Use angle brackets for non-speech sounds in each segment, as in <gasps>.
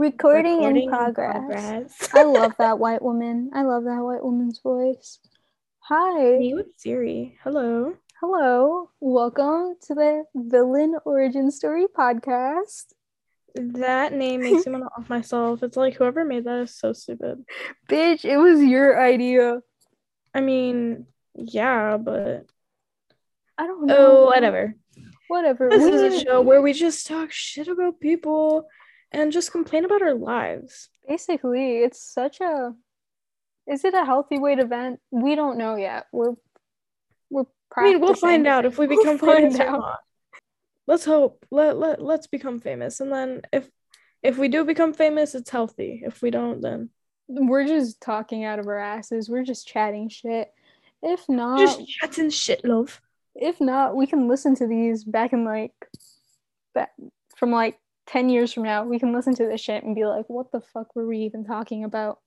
Recording, Recording in in progress. progress. I love <laughs> that white woman. I love that white woman's voice. Hi. Me with Siri. Hello. Hello. Welcome to the Villain Origin Story podcast. That name makes me want to off myself. It's like whoever made that is so stupid. Bitch, it was your idea. I mean, yeah, but I don't oh, know. oh, whatever. Whatever. This We is a show where we just talk shit about people and just complain about our lives. Basically, it's such a. Is it a healthy way to vent? We don't know yet. We're we're. I mean, we'll find out if we We'll become find famous or not. Let's hope. Let let let's become famous, and then if if we do become famous, it's healthy. If we don't, then We're just talking out of our asses. We're just chatting shit. If not, just chatting shit, love. if not, we can listen to these back in like back from like 10 years from now. We can listen to this shit and be like, what the fuck were we even talking about?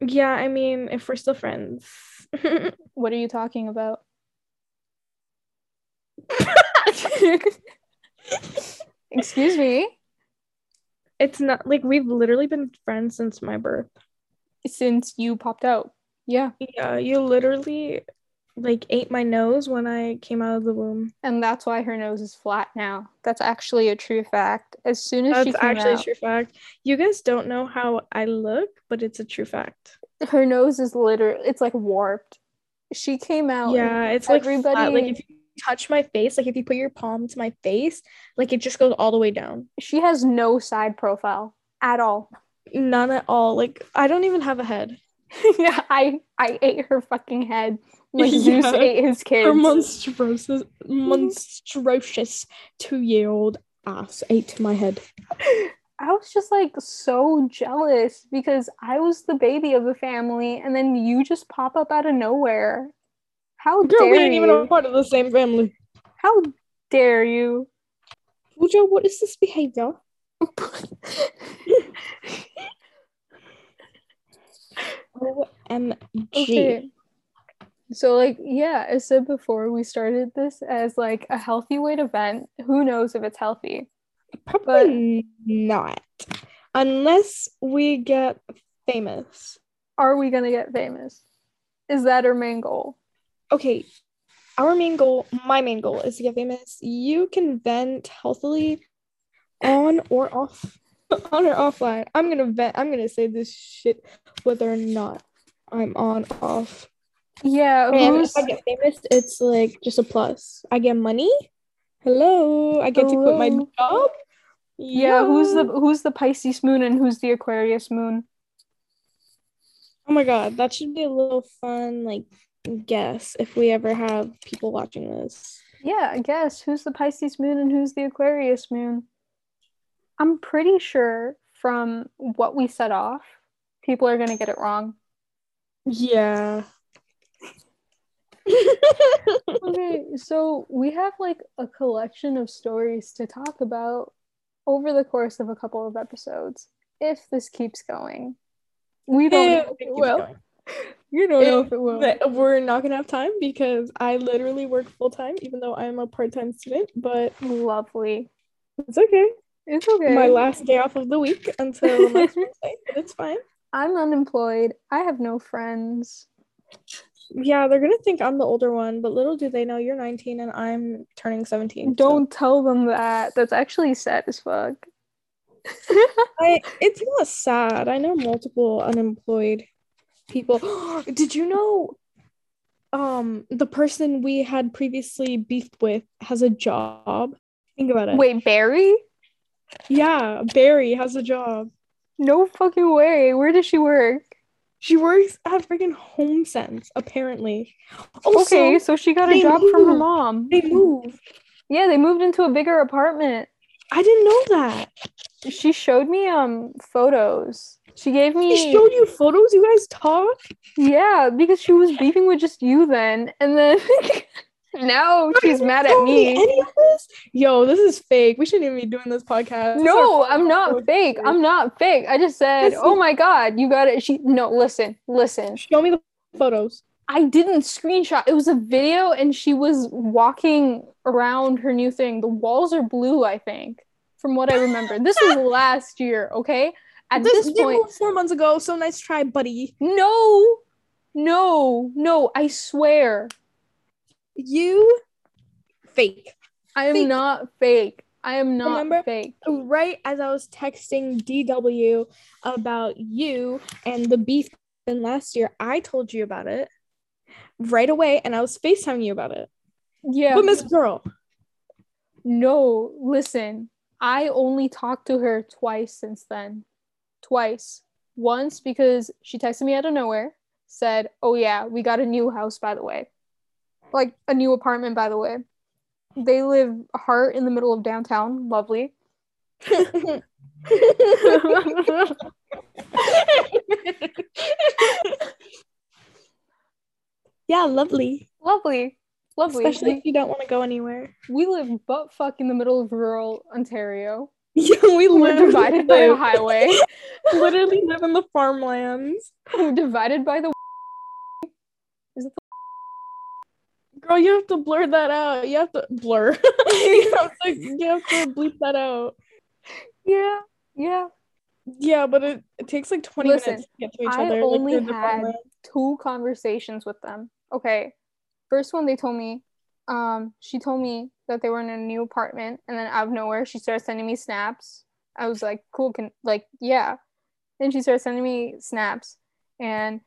Yeah, I mean, if we're still friends. <laughs> What are you talking about? <laughs> Excuse me. it's not like we've literally been friends since my birth. Since you popped out. Yeah. Yeah, you literally like ate my nose when I came out of the womb. And that's why her nose is flat now. That's actually a true fact. As soon as she That's came actually out, a true fact. You guys don't know how I look, but it's a true fact. her nose is literally it's like warped. She came out. Yeah, it's like flat. Like if you touch my face, like if you put your palm to my face, like it just goes all the way down. She has no side profile at all. None at all. Like I don't even have a head. <laughs> yeah, I I ate her fucking head like <laughs> Zeus ate his kids. Her monstrous, monstrous two-year-old ass ate my head. I was just like so jealous because I was the baby of the family, and then you just pop up out of nowhere. How Girl, dare we ain't even a part of the same family. How dare you? Pooja, what is this behavior? <laughs> OMG. Okay. So like yeah, I said before we started this as like a healthy way to vent. Who knows if it's healthy? Probably not. Unless we get famous. Are we gonna get famous? Is that our main goal? Okay, our main goal, my main goal is to get famous. You can vent healthily on or off, <laughs> on or offline. I'm gonna vent, I'm gonna say this shit whether or not I'm on, off. Yeah, And if I get famous, it's like just a plus. I get money. Hello, I get to quit my job. yeah, who's the who's the Pisces moon and who's the Aquarius moon? Oh my god, that should be a little fun, like guess if we ever have people watching this. Yeah, I guess who's the Pisces moon and who's the Aquarius moon? I'm pretty sure from what we set off, people are gonna get it wrong. Yeah. <laughs> Okay, so we have like a collection of stories to talk about over the course of a couple of episodes. If this keeps going, we don't know if it will. <laughs> You don't know if it will. We're not gonna have time because I literally work full time, even though I'm a part time student. But Lovely. it's okay. It's okay. My last day off of the week until next <laughs> Wednesday, it's fine. I'm unemployed. I have no friends. Yeah, they're gonna think I'm the older one, but little do they know you're 19 and I'm turning 17. Don't tell them that. That's actually sad as fuck. <laughs> I, it's not sad. I know multiple unemployed people. <gasps> Did you know um the person we had previously beefed with has a job? Think about it. Wait, Barry? Yeah, Barry has a job. No fucking way. Where does she work? She works at freaking Home Sense, apparently. Also, okay, so she got a job from her mom. they moved. Yeah, they moved into a bigger apartment. I didn't know that. She showed me um photos. She gave me She showed you photos. You guys talk. Yeah, because she was beefing with just you then, and then <laughs> now she's mad at me. Any of this? Yo, this is fake. We shouldn't even be doing this podcast. No, our I'm not fake. I'm not fake. I just said, This "Oh my god, you got it." She no, listen, listen. Show me the photos. I didn't screenshot. It was a video, and she was walking around her new thing. The walls are blue, I think, from what I remember. This was <laughs> last year, okay? At This, this point, four months ago, so nice try, buddy. no, no, no. I swear, You fake. I am Fake. not fake. I am not Remember? fake. Right as I was texting DW about you and the beef in last year, I told you about it right away, and I was FaceTiming you about it. Yeah. But Miss Girl, No, listen. I only talked to her twice since then. Twice. Once because she texted me out of nowhere, said, "Oh yeah, we got a new house by the way." Like a new apartment by the way. They live heart in the middle of downtown. Lovely. <laughs> yeah, lovely. Lovely. Lovely. Especially if you don't want to go anywhere. we live butt fuck in the middle of rural Ontario. <laughs> Yeah, we We're divided by a highway. <laughs> literally live in the farmlands. We're divided by the Girl, you have to blur that out. You have to blur. <laughs> you, have to, you have to bleep that out. Yeah. Yeah. Yeah, but it, it takes like 20 Listen, minutes to get to each I other. only like, had- two conversations with them. Okay. First one they told me, um, she told me that they were in a new apartment and then out of nowhere she started sending me snaps. I was like, cool, can like, yeah. Then she started sending me snaps and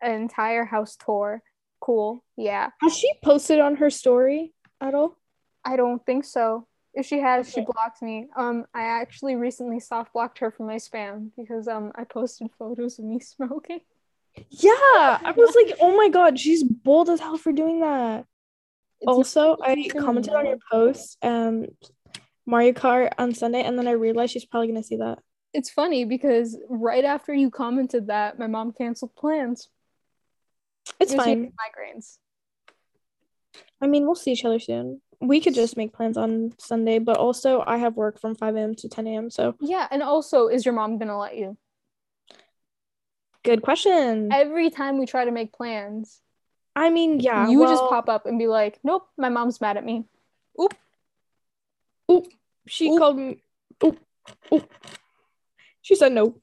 an entire house tour. Cool, yeah. Has she posted on her story at all? I don't think so. If she has, she blocked me. Um, I actually recently soft blocked her from my spam because um I posted photos of me <laughs> smoking. Yeah, I was like, oh my god, she's bold as hell for doing that. It's also, I commented on your post, um, Mario Kart on Sunday, and then I realized she's probably gonna see that. It's funny because right after you commented that, my mom canceled plans. It's fine. Migraines. I mean, we'll see each other soon. We could just make plans on Sunday, but also I have work from 5 a.m. to 10 a.m. So Yeah, and also, is your mom gonna let you? good question. Every time we try to make plans, I mean, yeah, you just pop up and be like, "Nope, my mom's mad at me." Oop, oop. She Oop. called me. Oop, oop. She said no.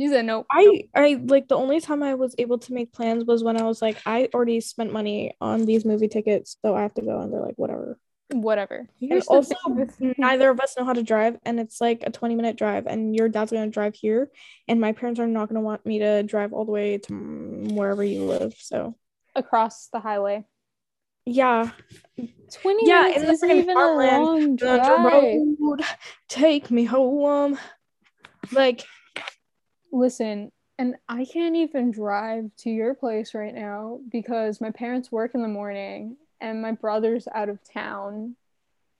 You said nope. I I like the only time I was able to make plans was when I was like, I already spent money on these movie tickets, so I have to go. And they're like, whatever. Whatever. And Here's the also, <laughs> neither of us know how to drive, and it's like a 20 minute drive, and your dad's gonna drive here, and my parents are not gonna want me to drive all the way to wherever you live. So across the highway. yeah, Twenty Yeah, minutes in isn't freaking even a farmland, long drive. road, take me home. Like Listen, and I can't even drive to your place right now because my parents work in the morning and my brother's out of town.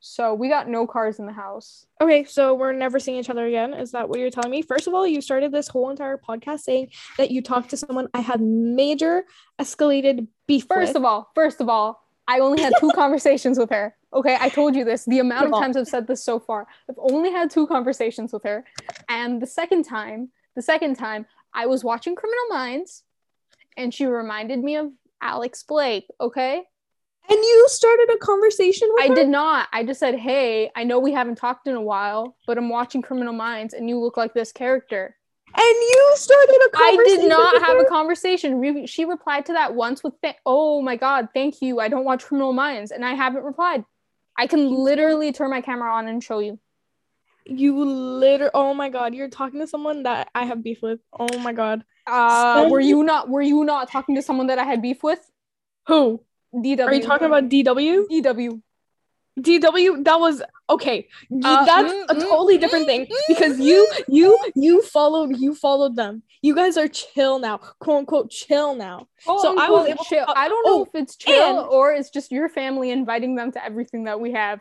So we got no cars in the house. Okay, so we're never seeing each other again. Is that what you're telling me? First of all, you started this whole entire podcast saying that you talked to someone I had major escalated beef First with. of all, first of all, I only had two <laughs> conversations with her. Okay, I told you this. The amount of times I've said this so far, I've only had two conversations with her. And the second time, the second time, I was watching Criminal Minds and she reminded me of Alex Blake, okay? and you started a conversation with I her? did not. I just said, "Hey, I know we haven't talked in a while, but I'm watching Criminal Minds and you look like this character." And you started a conversation. I did not have her? a conversation. Re- she replied to that once with, th- "Oh my god, thank you. I don't watch Criminal Minds," and I haven't replied. I can literally turn my camera on and show you. You literally. Oh my god, you're talking to someone that I have beef with. Oh my god. Uh, were you not? Were you not talking to someone that I had beef with? Who? DW. Are you talking about DW? DW? DW, that was okay. Uh, That's mm, a mm, totally different thing because you, you, you followed, you followed them. You guys are chill now, quote unquote, chill now. So I was able to chill. I don't know oh, if it's chill or it's just your family inviting them to everything that we have.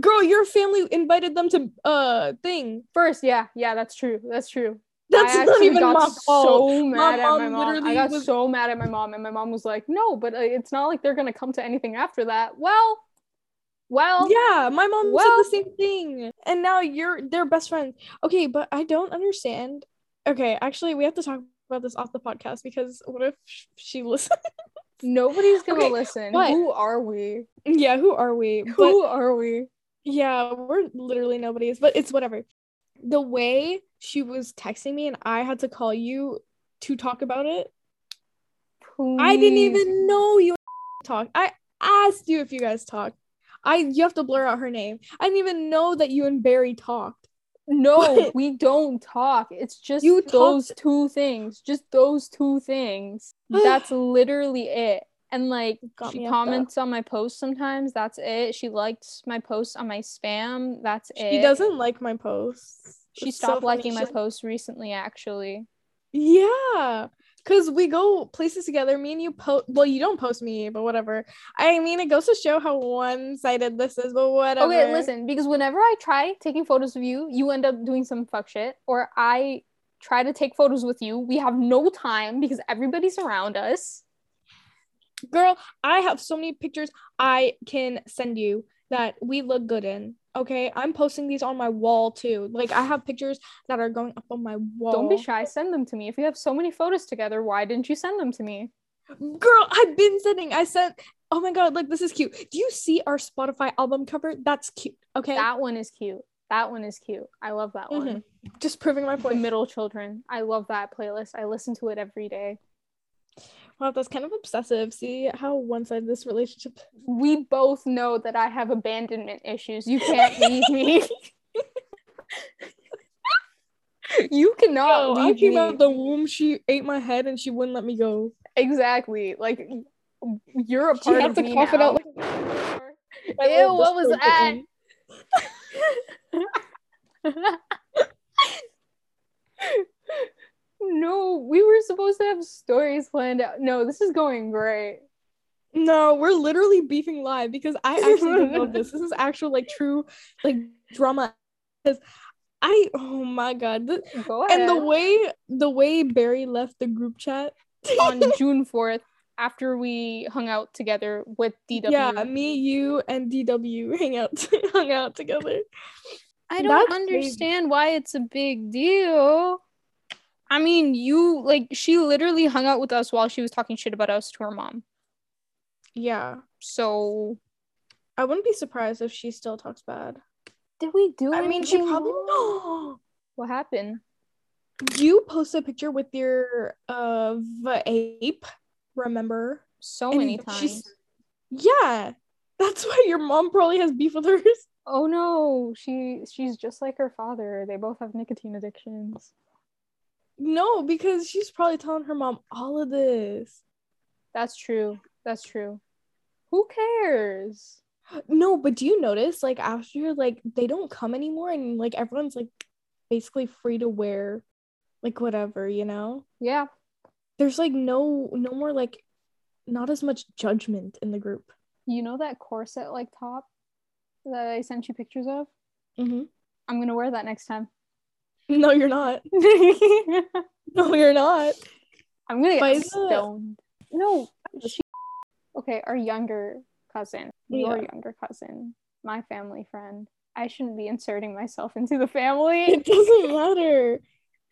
Girl, your family invited them to uh thing. First, yeah, yeah, that's true. That's true. That's I not even got my fault. so mad at mom my mom. I literally got was- so mad at my mom, and my mom was like, "No, but uh, it's not like they're gonna come to anything after that." Well, well, Yeah, my mom Well- said the same thing. And now you're they're best friends. Okay, but I don't understand. Okay, actually, we have to talk about this off the podcast because what if she listens? nobody's gonna Okay, listen. but- Who are we? yeah, who are we? But Who are we? Yeah, we're literally nobody's, but it's whatever. the way she was texting me and I had to call you to talk about it. I didn't even know you talked. I asked you if you guys talked. I you have to blur out her name. I didn't even know that you and Barry talked. No, What? we don't talk. It's just You those talked- two things. Just those two things. That's <gasps> literally it. And like Got she comments on my posts sometimes. That's it. She likes my posts on my spam. That's it. She doesn't like my posts. She It's stopped funny. liking my posts recently, actually. Yeah. Cause we go places together. Me and you post well, you don't post me, but whatever. I mean it goes to show how one-sided this is, but whatever. Okay, listen, because whenever I try taking photos of you, you end up doing some fuck shit, or I try to take photos with you. We have no time because everybody's around us. Girl, I have so many pictures I can send you that we look good in. Okay, I'm posting these on my wall too. Like I have pictures that are going up on my wall. Don't be shy. Send them to me. If you have so many photos together, why didn't you send them to me? Girl, I've been sending. I sent. Oh my god, like this is cute. Do you see our Spotify album cover? That's cute. Okay, That one is cute. That one is cute. I love that one. Mhm. just proving my The point. Middle Children. I love that playlist. I listen to it every day. Wow, that's kind of obsessive. See how one-sided this relationship. We both know that I have abandonment issues. You can't <laughs> leave me. you cannot Oh, I leave came me. out the womb. She ate my head and she wouldn't let me go. Exactly. Like you're a part had of to me cough it now. out like. <laughs> Ew, what was that? <laughs> kitten. no, we were supposed to have stories planned out. No, this is going great. No, we're literally beefing live because I actually don't know this. This is actual like true like drama. Because I oh my god, the, <laughs> Go ahead. and the way the way Barry left the group chat on <laughs> June 4th, after we hung out together with DW. Yeah, me, you, and DW hang out <laughs> hung out together. I don't That's crazy. understand why it's a big deal. I mean, you like she literally hung out with us while she was talking shit about us to her mom. Yeah, So I wouldn't be surprised if she still talks bad. did we do? I mean, she probably? <gasps> What happened? You posted a picture with your uh ape, remember? So And many she's- times. Yeah, that's <laughs> why your mom probably has beef with hers. Oh no, she she's just like her father. They both have nicotine addictions. No, because she's probably telling her mom all of this. That's true. That's true. Who cares? No, but do you notice like after like they don't come anymore and like everyone's like basically free to wear like whatever, you know? Yeah. There's like no no more like not as much judgment in the group. You know that corset like top that I sent you pictures of? Mm-hmm. I'm gonna wear that next time. No, you're not. <laughs> No, you're not. I'm gonna Why get is it- stoned. No, she. Okay, our younger cousin, your younger cousin, my family friend. I shouldn't be inserting myself into the family. It doesn't matter.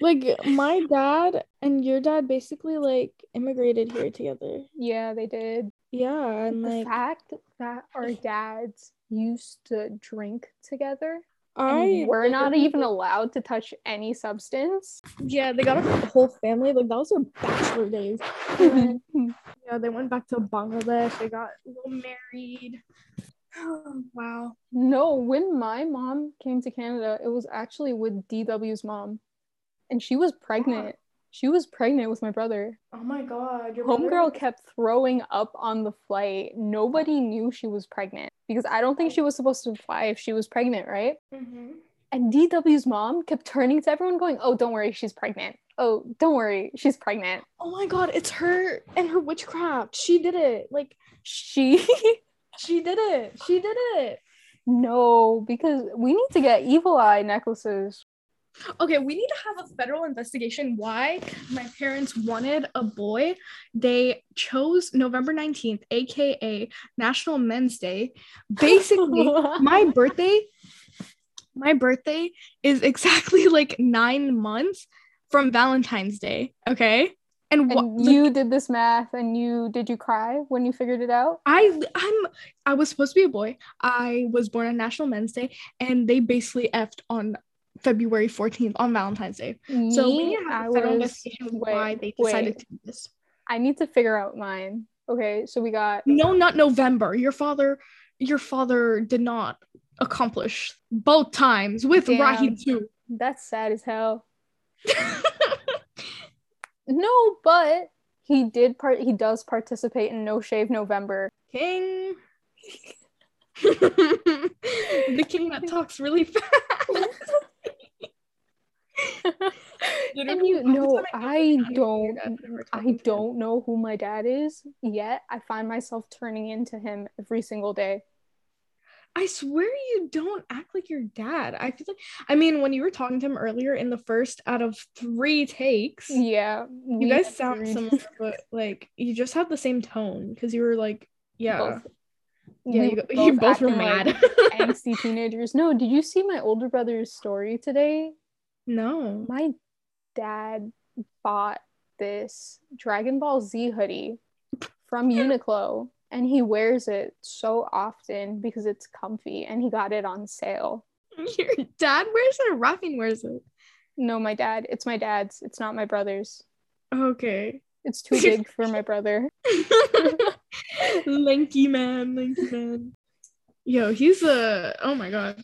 Like my dad and your dad basically like immigrated here together. yeah, they did. Yeah, and the like fact that our dads used to drink together I we're not even allowed to touch any substance. Yeah, they got a whole family. Like that was their bachelor days. Then, <laughs> yeah, they went back to Bangladesh. They got little married. <sighs> wow. no, when my mom came to Canada, it was actually with DW's mom. And she was pregnant. She was pregnant with my brother. Oh my god. Your Homegirl kept throwing up on the flight. Nobody knew she was pregnant because I don't think she was supposed to fly if she was pregnant, right? hmm And DW's mom kept turning to everyone, going, Oh, don't worry, she's pregnant. Oh, don't worry, she's pregnant. Oh my god, it's her and her witchcraft. She did it. Like She, <laughs> she did it. She did it. no, because we need to get evil eye necklaces. Okay, we need to have a federal investigation why my parents wanted a boy. They chose November 19th, aka National Men's Day. Basically, <laughs> my birthday my birthday is exactly <laughs> like 9 months from Valentine's Day, okay? And, wha- and like, you did this math and you did you cry when you figured it out? I I'm I was supposed to be a boy. I was born on National Men's Day and they basically effed on February 14th on Valentine's Day. so we have I a investigation why they decided wait. to do this. I need to figure out mine. Okay, so we got No, not November. Your father, your father did not accomplish both times with Damn. Rahid too. that's sad as hell. <laughs> No, but he did part. He does participate in No Shave November. king. <laughs> <laughs> the king that talks really fast. <laughs> and you know, I don't. I don't. know who my dad is yet. I find myself turning into him every single day. I swear you don't act like your dad. I feel like I mean when you were talking to him earlier in the first out of three takes, Yeah, you guys sound similar, but like you just have the same tone because you were like, yeah, Both- yeah, we you, go- <laughs> you both were acting like mad. <laughs> angsty teenagers. No, did you see my older brother's story today? No, My dad bought this Dragon Ball Z hoodie from <laughs> Uniqlo and he wears it so often because it's comfy and he got it on sale. your dad wears it. or Raffin wears it. No, my dad. It's my dad's. It's not my brother's. Okay. It's too big for my <laughs> brother. lanky man, lanky man. Yo, he's a oh my god.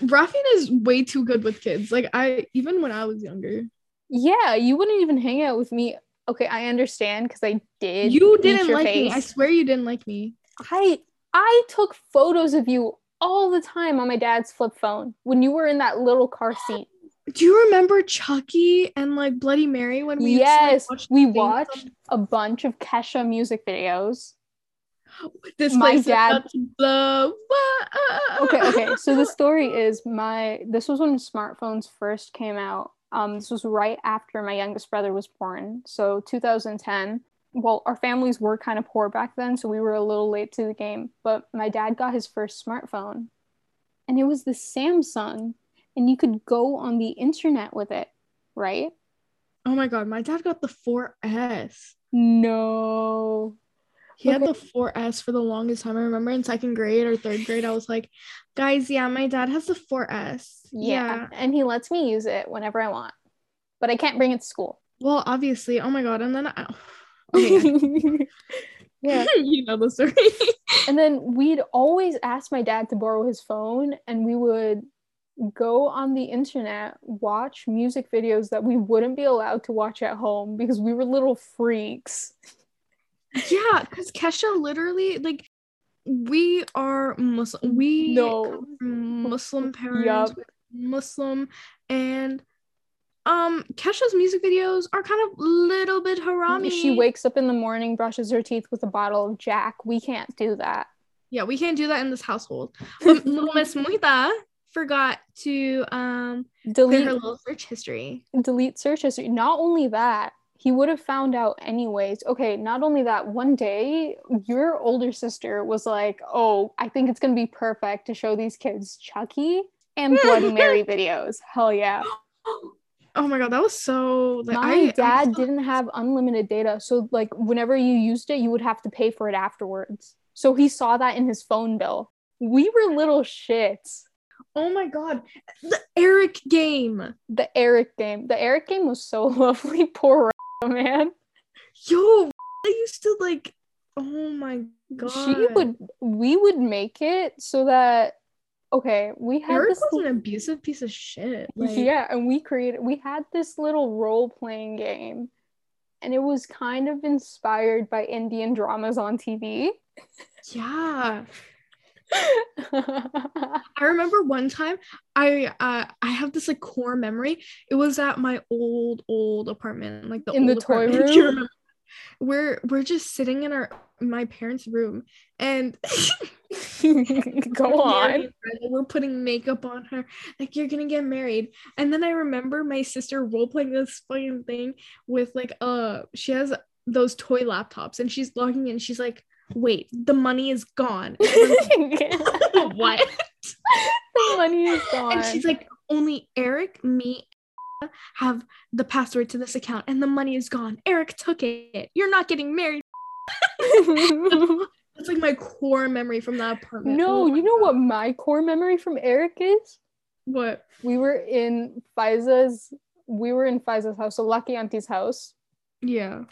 Raffin is way too good with kids. Like I even when I was younger. Yeah, you wouldn't even hang out with me. Okay, I understand because I did. You didn't like me. I swear you didn't like me. I I took photos of you all the time on my dad's flip phone when you were in that little car <gasps> seat. Do you remember Chucky and like Bloody Mary when we used to, like, yes, watch we things watched a bunch of Kesha music videos. This my place dad- blow. Okay, okay. So the <laughs> story is my this was when smartphones first came out. Um, this was right after my youngest brother was born. So 2010. Well, our families were kind of poor back then, so we were a little late to the game. But my dad got his first smartphone, and it was the Samsung, and you could go on the internet with it, right? Oh my god, my dad got the 4S. No. He had Okay. the 4S for the longest time. I remember in second grade or third grade, I was like, guys, yeah, my dad has the 4S. Yeah. And he lets me use it whenever I want, but I can't bring it to school. Well, obviously. Oh my god. And then I <laughs> okay. yeah. <laughs> you know the story. <laughs> And then we'd always ask my dad to borrow his phone, and we would go on the internet, watch music videos that we wouldn't be allowed to watch at home because we were little freaks. Yeah, because Kesha literally like we are Muslim. We No. Muslim parents, Yup. Muslim, and um Kesha's music videos are kind of little bit harami. She wakes up in the morning, brushes her teeth with a bottle of Jack. We can't do that. Yeah, we can't do that in this household. <laughs> Um, little Miss Mohita forgot to um Delete her little search history. delete search history. Not only that, he would have found out anyways. Okay, not only that, one day your older sister was like, Oh, I think it's gonna be perfect to show these kids Chucky and Bloody <laughs> Mary videos. Hell yeah. <gasps> Oh my god, that was so. Like, My I, I dad still- didn't have unlimited data. So, like, whenever you used it, you would have to pay for it afterwards. So, he saw that in his phone bill. We were little shits. Oh my god, the Eric game. The Eric game. The Eric game was so <laughs> lovely. Poor <laughs> man. Yo, I used to like. Oh my god. She would, we would make it so that, okay, we had Eric this. was an abusive piece of shit. Like, yeah, and we created, we had this little role playing game. And it was kind of inspired by Indian dramas on TV. Yeah. <laughs> I remember one time I uh I have this like core memory. It was at my old old apartment, like the In the toy apartment. <laughs> Room? We're we're just sitting in our my parents' room and <laughs> Go on. we're putting makeup on her like you're gonna get married and then i remember my sister role playing this fucking thing with like uh she has those toy laptops and she's logging in she's like wait the money is gone <laughs> what? the money is gone. and she's like only eric me have the password to this account and the money is gone eric took it you're not getting married that's like my core memory from that apartment no, Oh you know God. what my core memory from Eric is? What? We were in Faiza's. We were in Faiza's house, so Lucky Auntie's house, Yeah.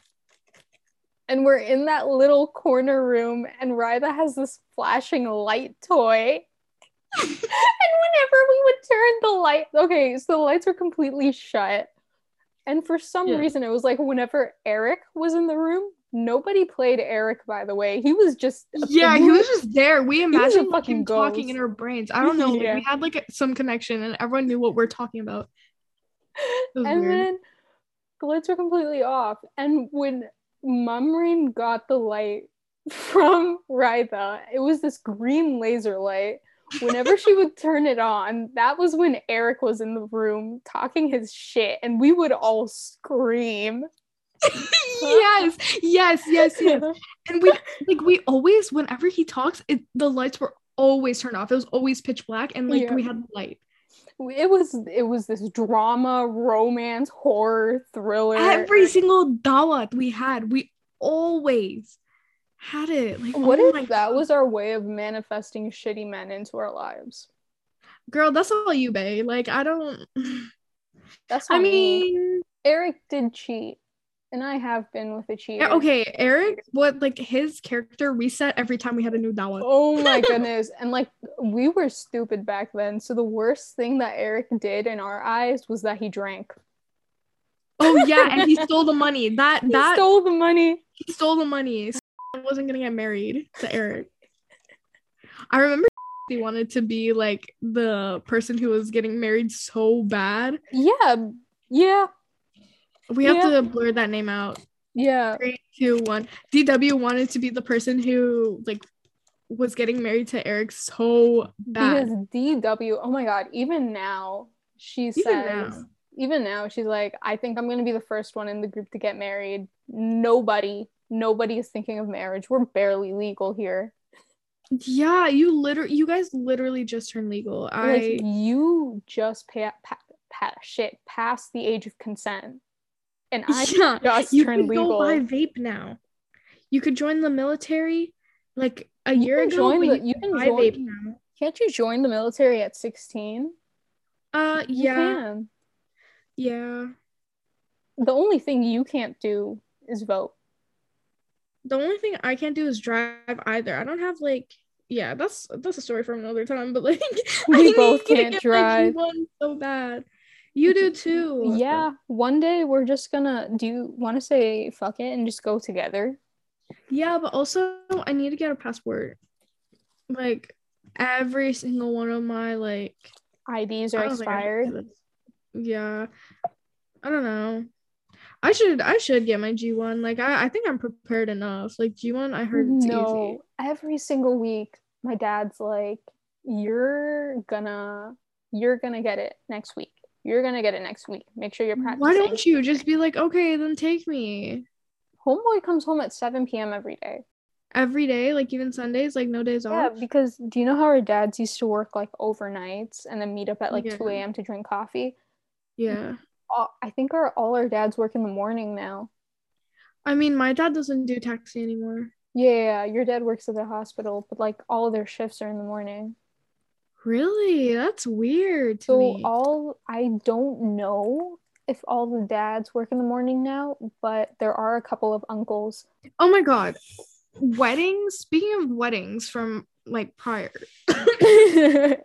And we're in that little corner room, and Ryda has this flashing light toy. <laughs> and whenever we would turn the light, okay, so the lights were completely shut. And for some Yeah. reason, it was like whenever Eric was in the room, nobody played Eric, by the way. He was just. Yeah, he was <laughs> just there. We imagined like, fucking him talking in our brains. I don't <laughs> know. Yeah. we had like some connection, and everyone knew what we're talking about. And weird. then the lights were completely off. And when Mumrain got the light <laughs> from Rytha, it was this green laser light. Whenever she would turn it on, that was when Eric was in the room talking his shit, and we would all scream. <laughs> yes, yes, yes, yes. And we like we always, whenever he talks, it the lights were always turned off. It was always pitch black, and like Yeah. we had the light. It was it was this drama, romance, horror, thriller. Every single dawat we had, we always had it. Like, what oh if that God. was our way of manifesting shitty men into our lives? girl? That's all you, babe. Like I don't. <sighs> That's I me. mean, Eric did cheat, and I have been with a cheater. yeah, okay, Eric. What like his character reset every time we had a new dawat. Oh my <laughs> goodness. And like we were stupid back then. So the worst thing that Eric did in our eyes was that he drank. Oh yeah, and he <laughs> stole the money. That He that stole the money. he stole the money. So I wasn't gonna get married to Eric. I remember <laughs> he wanted to be like the person who was getting married so bad. Yeah. Yeah. We have Yeah. to blur that name out. Yeah. Three, two, one. DW wanted to be the person who like was getting married to Eric so bad. Because DW, oh my god, even now she Even says now. even now she's like, I think I'm gonna be the first one in the group to get married. Nobody, nobody is thinking of marriage. We're barely legal here. Yeah, you literally, you guys literally just turned legal. I you just pa- pa- pa- shit past the age of consent. And <laughs> I yeah, just you turned can go buy vape now. You could join the military like a You year can ago. join the- you can buy join- vape now. Can't you join the military at 16? Uh, You yeah, can. yeah. The only thing you can't do is vote. The only thing I can't do is drive either. I don't have like, yeah, that's that's a story for another time. But like, <laughs> We I both can't drive. G1 so bad. You do too. Yeah, one day we're just gonna do you want to say fuck it and just go together? Yeah, but also I need to get a passport. Like every single one of my like IDs are I expired. Yeah. I don't know. I should I should get my G1. Like I, I think I'm prepared enough. Like G1 I heard it's no, easy. every single week my dad's like, You're gonna you're gonna get it next week. You're gonna get it next week. Make sure you're practicing. Why don't you just be like, okay, then take me. Homeboy comes home at 7 p.m. every day. Every day, like even Sundays, like no days Yeah, off. Yeah, because do you know how our dads used to work like overnights and then meet up at like Yeah. 2 a.m. to drink coffee? Yeah. All, I think our all our dads work in the morning now. I mean, my dad doesn't do taxi anymore. Yeah, your dad works at the hospital, but like all of their shifts are in the morning. Really? That's weird So me. all I don't know if all the dads work in the morning now, but there are a couple of uncles. oh my god. Weddings, speaking of weddings from like prior. <laughs>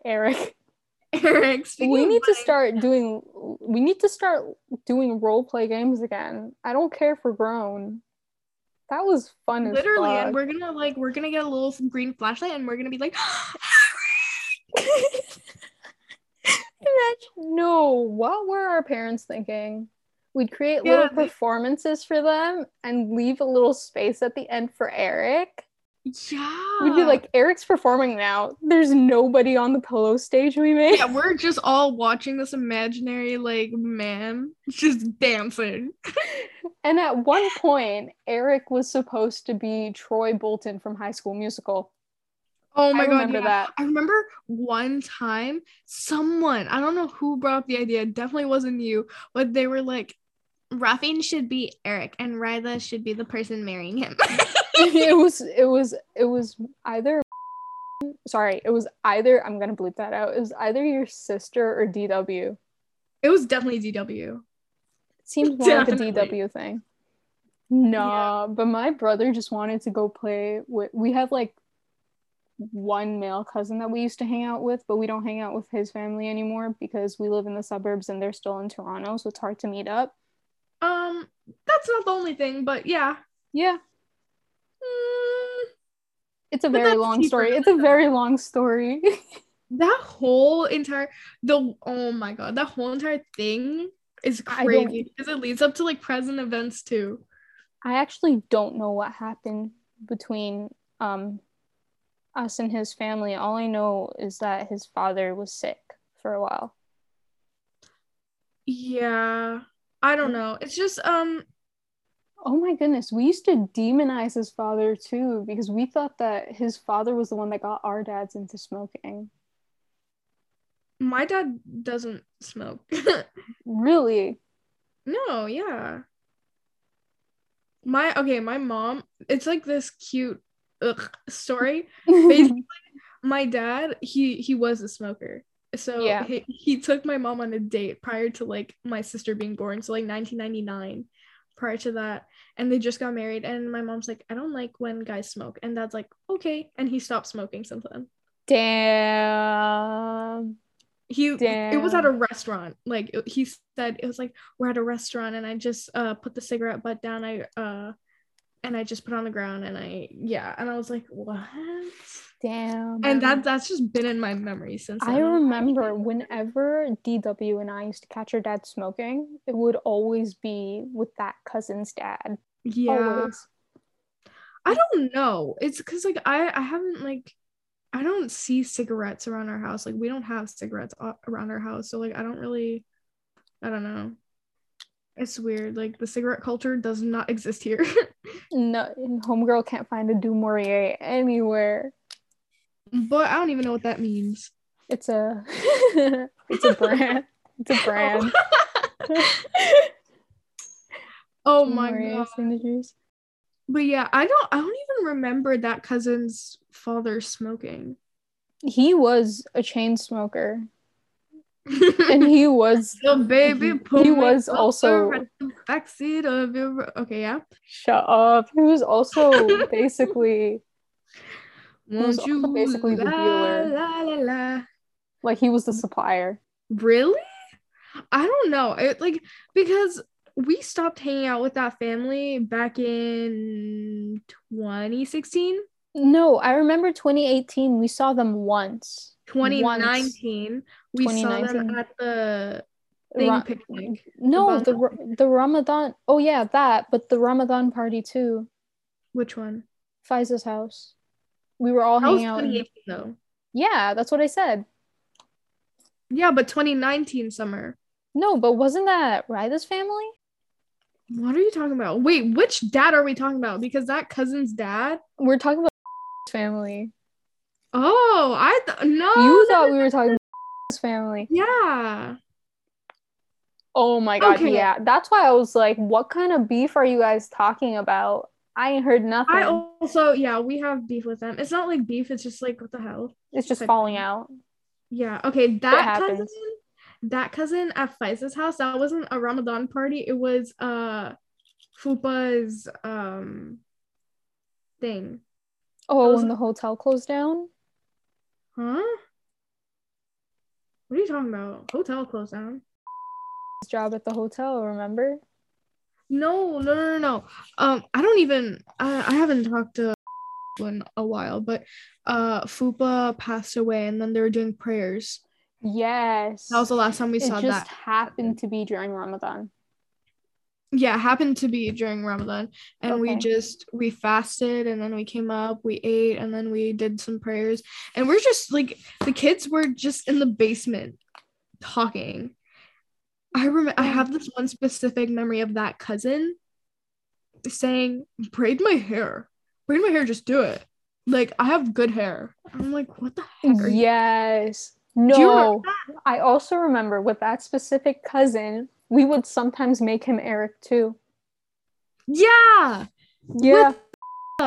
Eric, Eric, we need to start doing we need to start doing role play games again. I don't care for grown. That was fun literally and we're gonna like we're gonna get a little green flashlight and we're gonna be like <gasps> <laughs> Imagine, no, what were our parents thinking? We'd create Yeah, little they- performances for them and leave a little space at the end for Eric. yeah We'd be like, Eric's performing now. There's nobody on the pillow stage we made. yeah we're just all watching this imaginary like man just dancing And at one point, Eric was supposed to be Troy Bolton from High School Musical. Oh my I god remember yeah. that. i remember one time someone i don't know who brought up the idea it definitely wasn't you but they were like Raffin should be Eric and Ryla should be the person marrying him. <laughs> it was it was it was either Sorry, it was either I'm gonna bleep that out. It was either your sister or DW. It was definitely DW. It seems more Definitely. like a DW thing. Nah, but my brother just wanted to go play with. We have like one male cousin that we used to hang out with, but we don't hang out with his family anymore because we live in the suburbs and they're still in Toronto, so it's hard to meet up. Um, that's not the only thing, but yeah. Yeah, Mm, it's a very long story. It's a very long story. that whole entire the oh my god, that whole entire thing is crazy because it leads up to like present events too. I actually don't know what happened between um us and his family. All I know is that his father was sick for a while. Yeah. I don't know. It's just um Oh my goodness, we used to demonize his father too because we thought that his father was the one that got our dads into smoking. my dad doesn't smoke. <laughs> Really? no, yeah. My okay, my mom, it's like this cute ugh, story. <laughs> Basically, my dad, he he was a smoker. So Yeah. he, he took my mom on a date prior to like my sister being born, so like 1999 prior to that. And they just got married and my mom's like, I don't like when guys smoke. And dad's like, okay. And he stopped smoking since then. Damn. He it was at a restaurant. Like he said it was like we're at a restaurant and I just uh put the cigarette butt down. I uh and I just put on the ground and I yeah, and I was like, what? Damn. And that that's just been in my memory since I then. remember whenever DW and I used to catch our dad smoking, it would always be with that cousin's dad. Yeah. Always. I don't know. It's because like I I haven't like I don't see cigarettes around our house. Like we don't have cigarettes around our house, so like I don't really. I don't know. It's weird. Like the cigarette culture does not exist here. <laughs> No, homegirl can't find a Du Maurier anywhere. but I don't even know what that means. It's a <laughs> it's a brand. It's a brand. <laughs> oh Du my god. signatures. But yeah, I don't. I don't even remember that cousin's father smoking. He was a chain smoker, and he was So baby, he- he was also- the backseat of your. Okay, yeah. shut up. He was also <laughs> basically was you also basically the dealer. La, la, la. like he was the supplier. Really? I don't know. It like because we stopped hanging out with that family back in 2016, No, I remember 2018. We saw them once. 2019. We saw them at the thing Ra- picnic. no, The the the Ramadan. Oh yeah, that. But the Ramadan party too. Which one? Faiza's house. We were all That hanging out. in- 2018 though. Yeah, that's what I said. Yeah, but 2019 summer. No, but wasn't that Ryda's family? What are you talking about? Wait, which dad are we talking about? Because that cousin's dad. We're talking about <laughs> family. Oh, I th- no. you thought we were talking about family. Yeah. Oh my god, Okay. yeah. That's why I was like, what kind of beef are you guys talking about? I ain't heard nothing. I also yeah, we have beef with them. It's not like beef, it's just like what the hell. it's just type falling out. Yeah. Okay, that cousin that cousin at Faiza's house, that wasn't a Ramadan party, it was uh Fupa's um thing. Oh, when the hotel closed down? Huh? What are you talking about? Hotel closed down. His job at the hotel, remember? No, no, no, no, no. Um, I don't even. I, I haven't talked to in a while, but uh, Fupa passed away, and then they were doing prayers. Yes. That was the last time we it saw that. It just happened to be during Ramadan. Yeah, it happened to be during Ramadan, and we just we fasted, and then we came up, we ate, and then we did some prayers, and we're just like the kids were just in the basement talking. I remember I have this one specific memory of that cousin saying, "Braid my hair, braid my hair, just do it." Like I have good hair. I'm like, what the heck? Are Yes. You No. I also remember with that specific cousin, we would sometimes make him Eric too. Yeah, Yeah.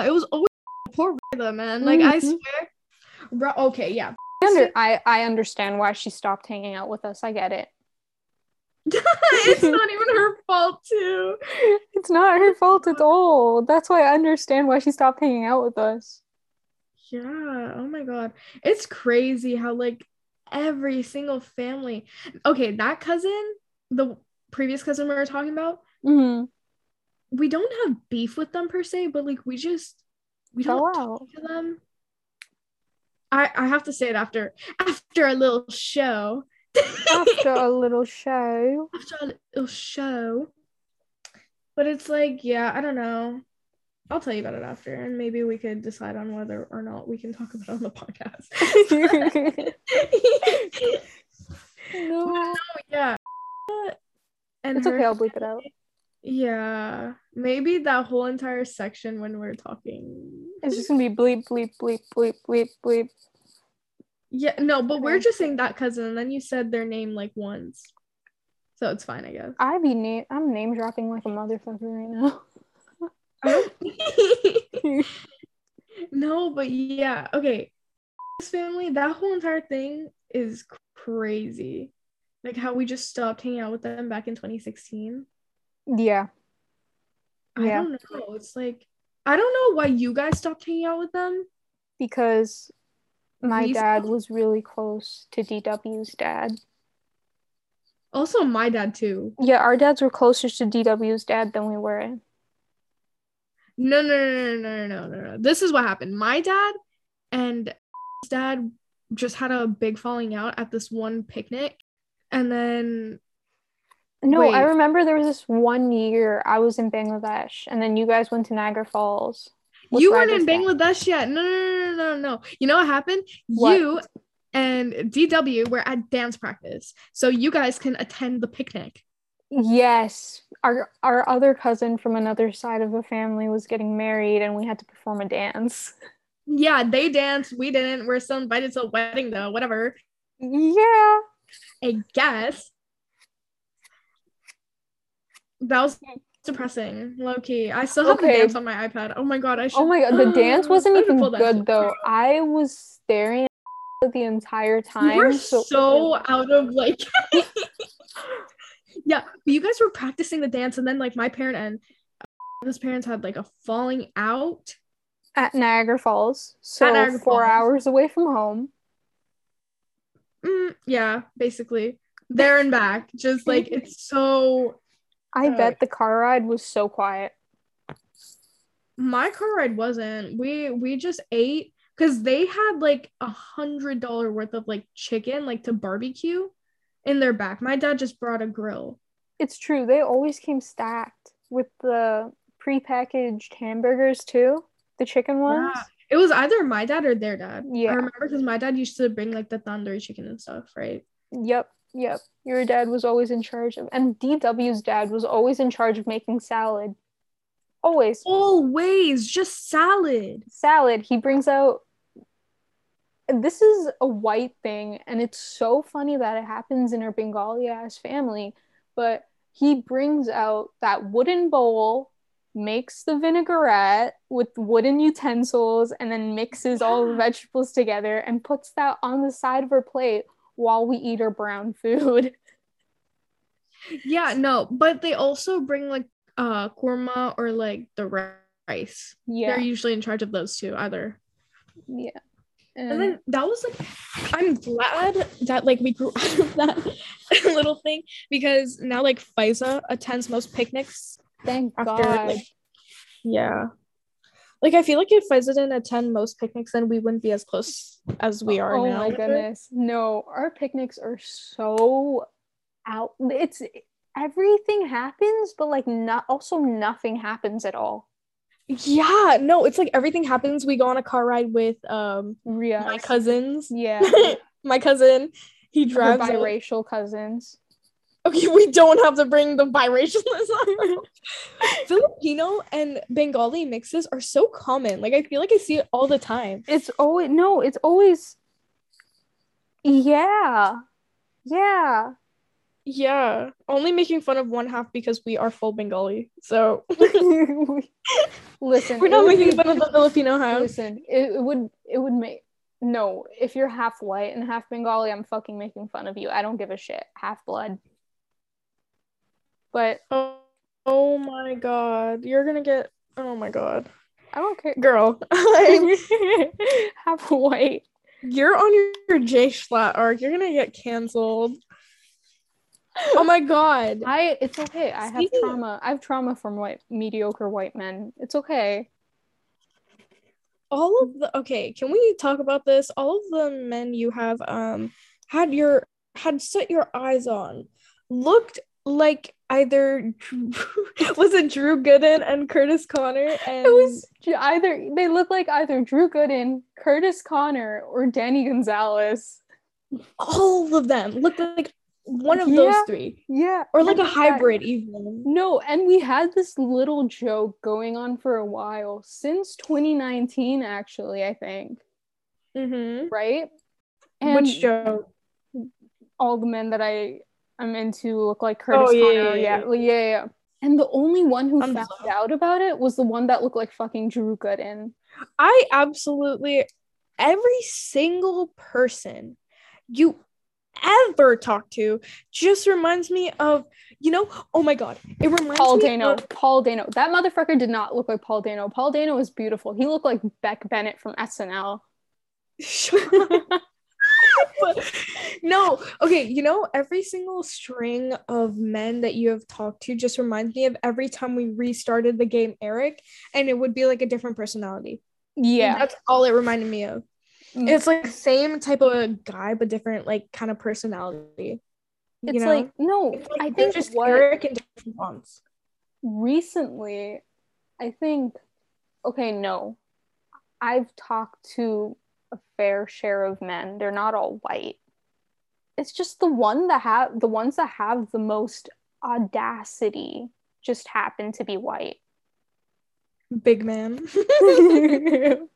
it was always poor Rida, man. Like I Mhm. swear, Ru- okay, yeah. I, under- I I understand why she stopped hanging out with us. I get it. <laughs> it's not even her fault too. <laughs> It's not her fault at all. That's why I understand why she stopped hanging out with us. Yeah. Oh my god. It's crazy how like every single family. Okay, that cousin, the previous cousin we were talking about, Mm-hmm. we don't have beef with them per se, but like we just we don't Fell talk to them. I I have to say it after after a little show. After a <laughs> little show. after a little show. But it's like, yeah, I don't know. I'll tell you about it after, and maybe we could decide on whether or not we can talk about it on the podcast. <laughs> <laughs> no. yeah. And It's her- okay, I'll bleep it out. Yeah, maybe that whole entire section when we're talking. It's just gonna be bleep, bleep, bleep, bleep, bleep, bleep. Yeah, no, but we're just saying that cousin, and then you said their name like once, so it's fine, I guess. I be name I'm name dropping like a motherfucker right now. <laughs> no, but yeah, okay. This family, that whole entire thing is crazy. Like how we just stopped hanging out with them back in 2016. Yeah. I Yeah. don't know. It's like I don't know why you guys stopped hanging out with them. Because my dad was really close to DW's dad. Also, my dad too. Yeah, our dads were closer to DW's dad than we were. No, no, no, no, no, no, no, no. This is what happened. My dad and his <laughs> dad just had a big falling out at this one picnic, and then No, I remember there was this one year I was in Bangladesh and then you guys went to Niagara Falls. with you weren't in Bangladesh yet. No, no, no, no, no, no. You know what happened? What? You and DW were at dance practice, so you guys can attend the picnic. Yes, our our other cousin from another side of the family was getting married and we had to perform a dance. Yeah, they danced. We didn't. We're still invited to a wedding though. Whatever. Yeah. I guess. That was depressing, low key. I still have the dance on my iPad. Oh my god, I should. Oh my god, the dance <gasps> wasn't even good though. I was staring at the <laughs> entire time. You were so, so out of like. <laughs> yeah, but you guys were practicing the dance, and then like my parent and uh, his parents had like a falling out. at Niagara Falls. So Niagara four Falls. hours away from home. Mm, yeah, basically there and back. Just like <laughs> it's so. I Oh. bet the car ride was so quiet. My car ride wasn't. We we just ate because they had like a hundred dollar worth of like chicken like to barbecue in their back. My dad just brought a grill. It's true. They always came stacked with the prepackaged hamburgers too. The chicken ones. Yeah. It was either my dad or their dad. Yeah. I remember because my dad used to bring like the tandoori chicken and stuff, right? Yep. Yep. Your dad was always in charge of and DW's dad was always in charge of making salad. Always. Always just salad. Salad. He brings out this is a white thing and it's so funny that it happens in our Bengali ass family, but he brings out that wooden bowl, makes the vinaigrette with wooden utensils, and then mixes all the <gasps> vegetables together and puts that on the side of her plate while we eat our brown <laughs> food. Yeah, no, but they also bring like uh korma or like the rice. Yeah. They're usually in charge of those two, either. Yeah. And then that was like, I'm glad that like we grew <laughs> out of that <laughs> little thing because now like Fiza attends most picnics thank after. God. Like, yeah, like I feel like if I didn't attend most picnics, then we wouldn't be as close as we are now. oh now. my goodness. No, our picnics are so out. It's everything happens, but like not also nothing happens at all. Yeah, no, it's like everything happens. We go on a car ride with um Ria. my cousins. Yeah. <laughs> my cousin, he drives. a- biracial cousins. Okay, we don't have to bring the biracialism. <laughs> Filipino and Bengali mixes are so common. Like I feel like I see it all the time. It's always no, it's always yeah. Yeah. Yeah, only making fun of one half because we are full Bengali. So <laughs> Listen, we're not making be- fun of the Filipino half. Listen, it, it would it would make no, if you're half white and half Bengali, I'm fucking making fun of you. I don't give a shit. Half blood. But oh, oh my god, you're gonna get. Oh my god, I don't care. girl, <laughs> <laughs> half white. you're on your, your J Schlatt arc. You're gonna get canceled. Oh my god. I it's okay. I have trauma. I have trauma from white mediocre white men. It's okay. all of the okay can we talk about this all of the men you have um had your had set your eyes on looked like either <laughs> was it drew gooden and curtis connor and <laughs> It was either they look like either Drew Gooden, Curtis Connor, or Danny Gonzalez. all of them looked like one of those three Yeah. or like a and we had- hybrid even No, and we had this little joke going on for a while since 2019, actually, I think, mm-hmm. right? And which joke all the men that I am into look like Curtis Oh, yeah, Connor. yeah, Yeah, yeah, yeah, yeah. And the only one who I'm found so- out about it was the one that looked like fucking Drew Gooden. I absolutely every single person you ever talk to just reminds me of you know oh my god it reminds Paul me Dano. of- Paul Dano. That motherfucker did not look like Paul Dano. Paul Dano was beautiful. He looked like Beck Bennett from SNL. <laughs> <laughs> <laughs> No okay you know every single string of men that you have talked to just reminds me of every time we restarted the game eric and it would be like a different personality Yeah. that's all it reminded me of Mm. it's like same type of guy but different like kind of personality you It's know? like no, It's like I think just Eric in different fonts. recently, I think okay, no. I've talked to a fair share of men. They're not all white. It's just the one that have the ones that have the most audacity just happen to be white. Big man. <laughs> <laughs>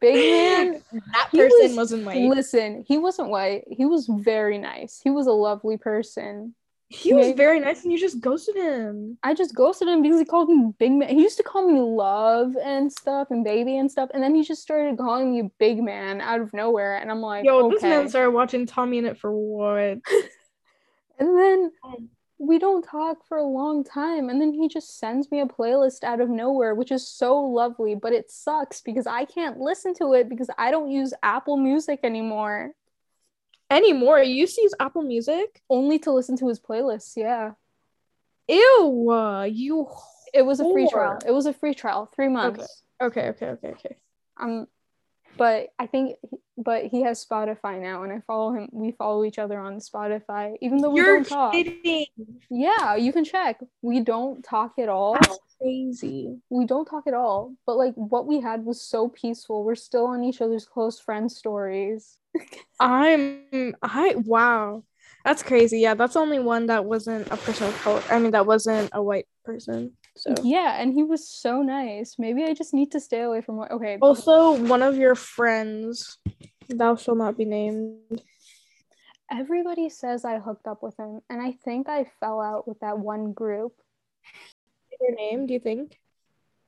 Big man that person was- wasn't white. Listen, he wasn't white. He was very nice. He was a lovely person. He was maybe- very nice, and you just ghosted him. I just ghosted him because he called me big man. He used to call me love and stuff and baby and stuff, and then he just started calling me big man out of nowhere, and I'm like, Yo, okay. this man started watching TommyInnit for what? <laughs> and then Um, we don't talk for a long time, and then he just sends me a playlist out of nowhere, which is so lovely, but it sucks because I can't listen to it because I don't use Apple Music anymore. Anymore? You used to use Apple Music? Only to listen to his playlists, yeah. Ew, uh, you. It was a free trial. It was a free trial, three months. Okay, okay, okay, okay. Um, but I think, but he has Spotify now, and I follow him. We follow each other on Spotify, even though we You're don't talk. kidding. Yeah, you can check. We don't talk at all. That's crazy. We don't talk at all. But like, what we had was so peaceful. We're still on each other's close friend stories. <laughs> I'm. I wow. That's crazy. Yeah, that's the only one that wasn't a person of color. I mean, that wasn't a white person. So. Yeah, and he was so nice. Maybe I just need to stay away from what. Okay, Also, one of your friends, thou shall not be named. everybody says I hooked up with him, and I think I fell out with that one group. Your name? Do you think?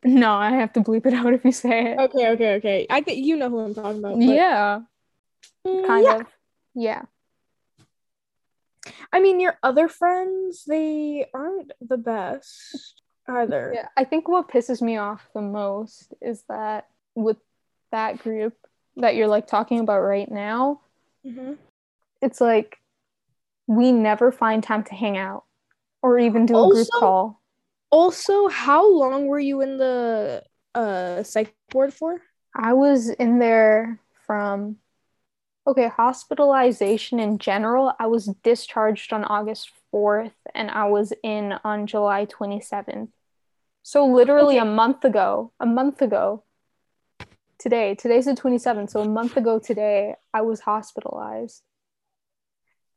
No, I have to bleep it out if you say it. Okay, okay, okay. I get you know who I'm talking about. but- yeah, Mm, kind yeah. of. Yeah. I mean, your other friends, they aren't the best either. Yeah. I think what pisses me off the most is that with that group that you're like talking about right now, Mhm. it's like we never find time to hang out or even do a group call. Also, how long were you in the uh psych ward for? I was in there from okay, hospitalization in general. I was discharged on August 4th and I was in on July 27th. So literally a month ago, a month ago today, today's the 27th, so a month ago today, I was hospitalized.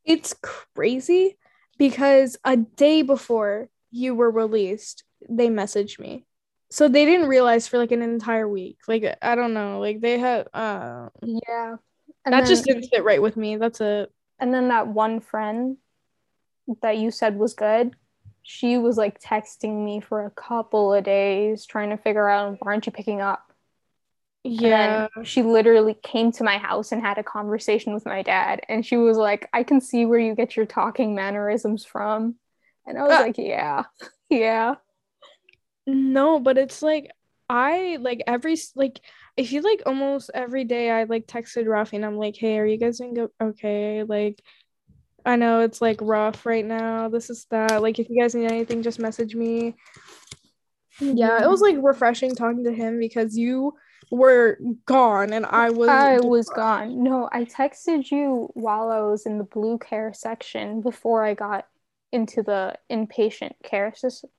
It's crazy because a day before you were released, they messaged me. So they didn't realize for like an entire week. Like I don't know, like they had uh Yeah. And that then, just didn't sit right with me. That's it. and then that one friend that you said was good, she was like texting me for a couple of days trying to figure out why aren't you picking up? Yeah. she literally came to my house and had a conversation with my dad. And she was like, I can see where you get your talking mannerisms from. And I was Ah. like, yeah, <laughs> yeah. No, but it's like I like every like I feel like almost every day I like texted Rafi and I'm like, hey, are you guys doing go- okay? Like I know it's like rough right now. This is that. Like if you guys need anything, just message me. Yeah, it was like refreshing talking to him because you were gone and I was I was gone. No, I texted you while I was in the blue care section before I got into the inpatient care system.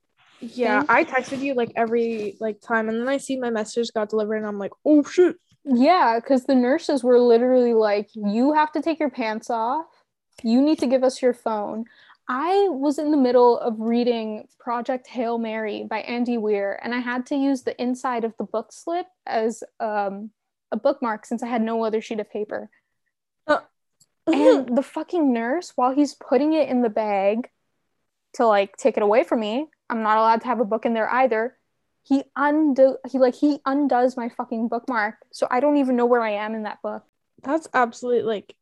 Yeah, thing. I texted you like every like time and then I see my message got delivered and I'm like, "Oh shit." Yeah, because the nurses were literally like, you have to take your pants off. You need to give us your phone. I was in the middle of reading Project Hail Mary by Andy Weir, and I had to use the inside of the book slip as um, a bookmark since I had no other sheet of paper. And <laughs> the fucking nurse, while he's putting it in the bag to like take it away from me, I'm not allowed to have a book in there either. He undo he like he undoes my fucking bookmark, so I don't even know where I am in that book. That's absolutely like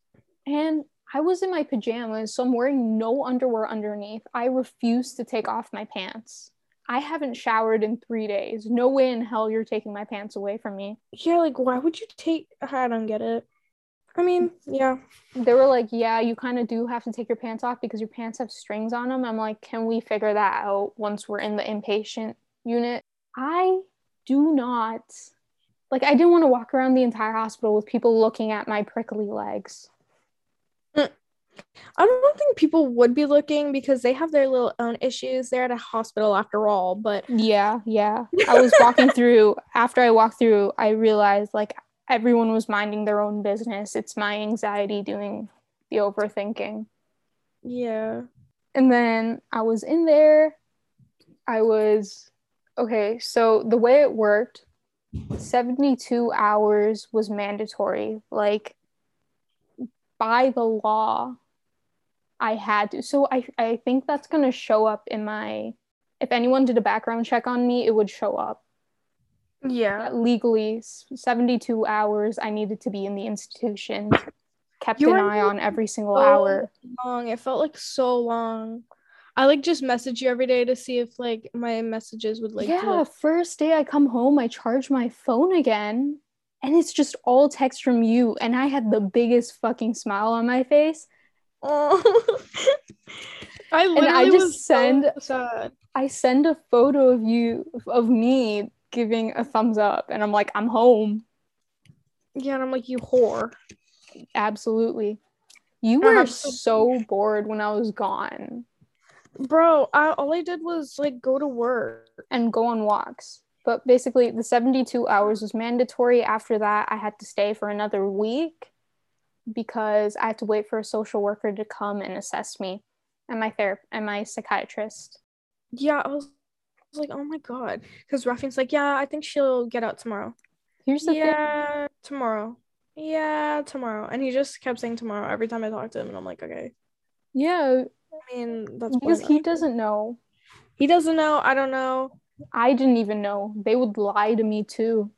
And I was in my pajamas, so I'm wearing no underwear underneath. I refuse to take off my pants. I haven't showered in three days. No way in hell you're taking my pants away from me. yeah, like why would you take I don't get it. I mean, yeah. They were like, Yeah, you kind of do have to take your pants off because your pants have strings on them. I'm like, Can we figure that out once we're in the inpatient unit? I do not like, I didn't want to walk around the entire hospital with people looking at my prickly legs. I don't think people would be looking because they have their little own issues. They're at a hospital after all, but Yeah, yeah. <laughs> I was walking through, after I walked through, I realized like everyone was minding their own business. It's my anxiety doing the overthinking. yeah. And then I was in there. I was, okay, so the way it worked, 72 hours was mandatory. Like, by the law, I had to. So I, I think that's going to show up in my, if anyone did a background check on me, it would show up. Yeah. legally 72 hours I needed to be in the institution, kept You an eye on every single so hour. Long. It felt like so long. I like just message you every day to see if like my messages would like yeah, first day I come home, I charge my phone again, and it's just all text from you. And I had the biggest fucking smile on my face. Oh. <laughs> I literally and I just was so send- sad. I send a photo of you, of me giving a thumbs up, and I'm like, I'm home. Yeah, and I'm like, you whore. Absolutely. You I were so- so bored when I was gone. Bro, I, all I did was like go to work. and go on walks. But basically, the 72 hours was mandatory. After that, I had to stay for another week because I had to wait for a social worker to come and assess me and my therapist and my psychiatrist. Yeah, I was, I was like, oh my god. Because Rafi's like, yeah, I think she'll get out tomorrow. Here's the thing yeah, tomorrow. Yeah, tomorrow. And he just kept saying tomorrow every time I talked to him. And I'm like, okay. yeah, I mean, that's because he doesn't know. He doesn't know. I don't know. I didn't even know. They would lie to me too.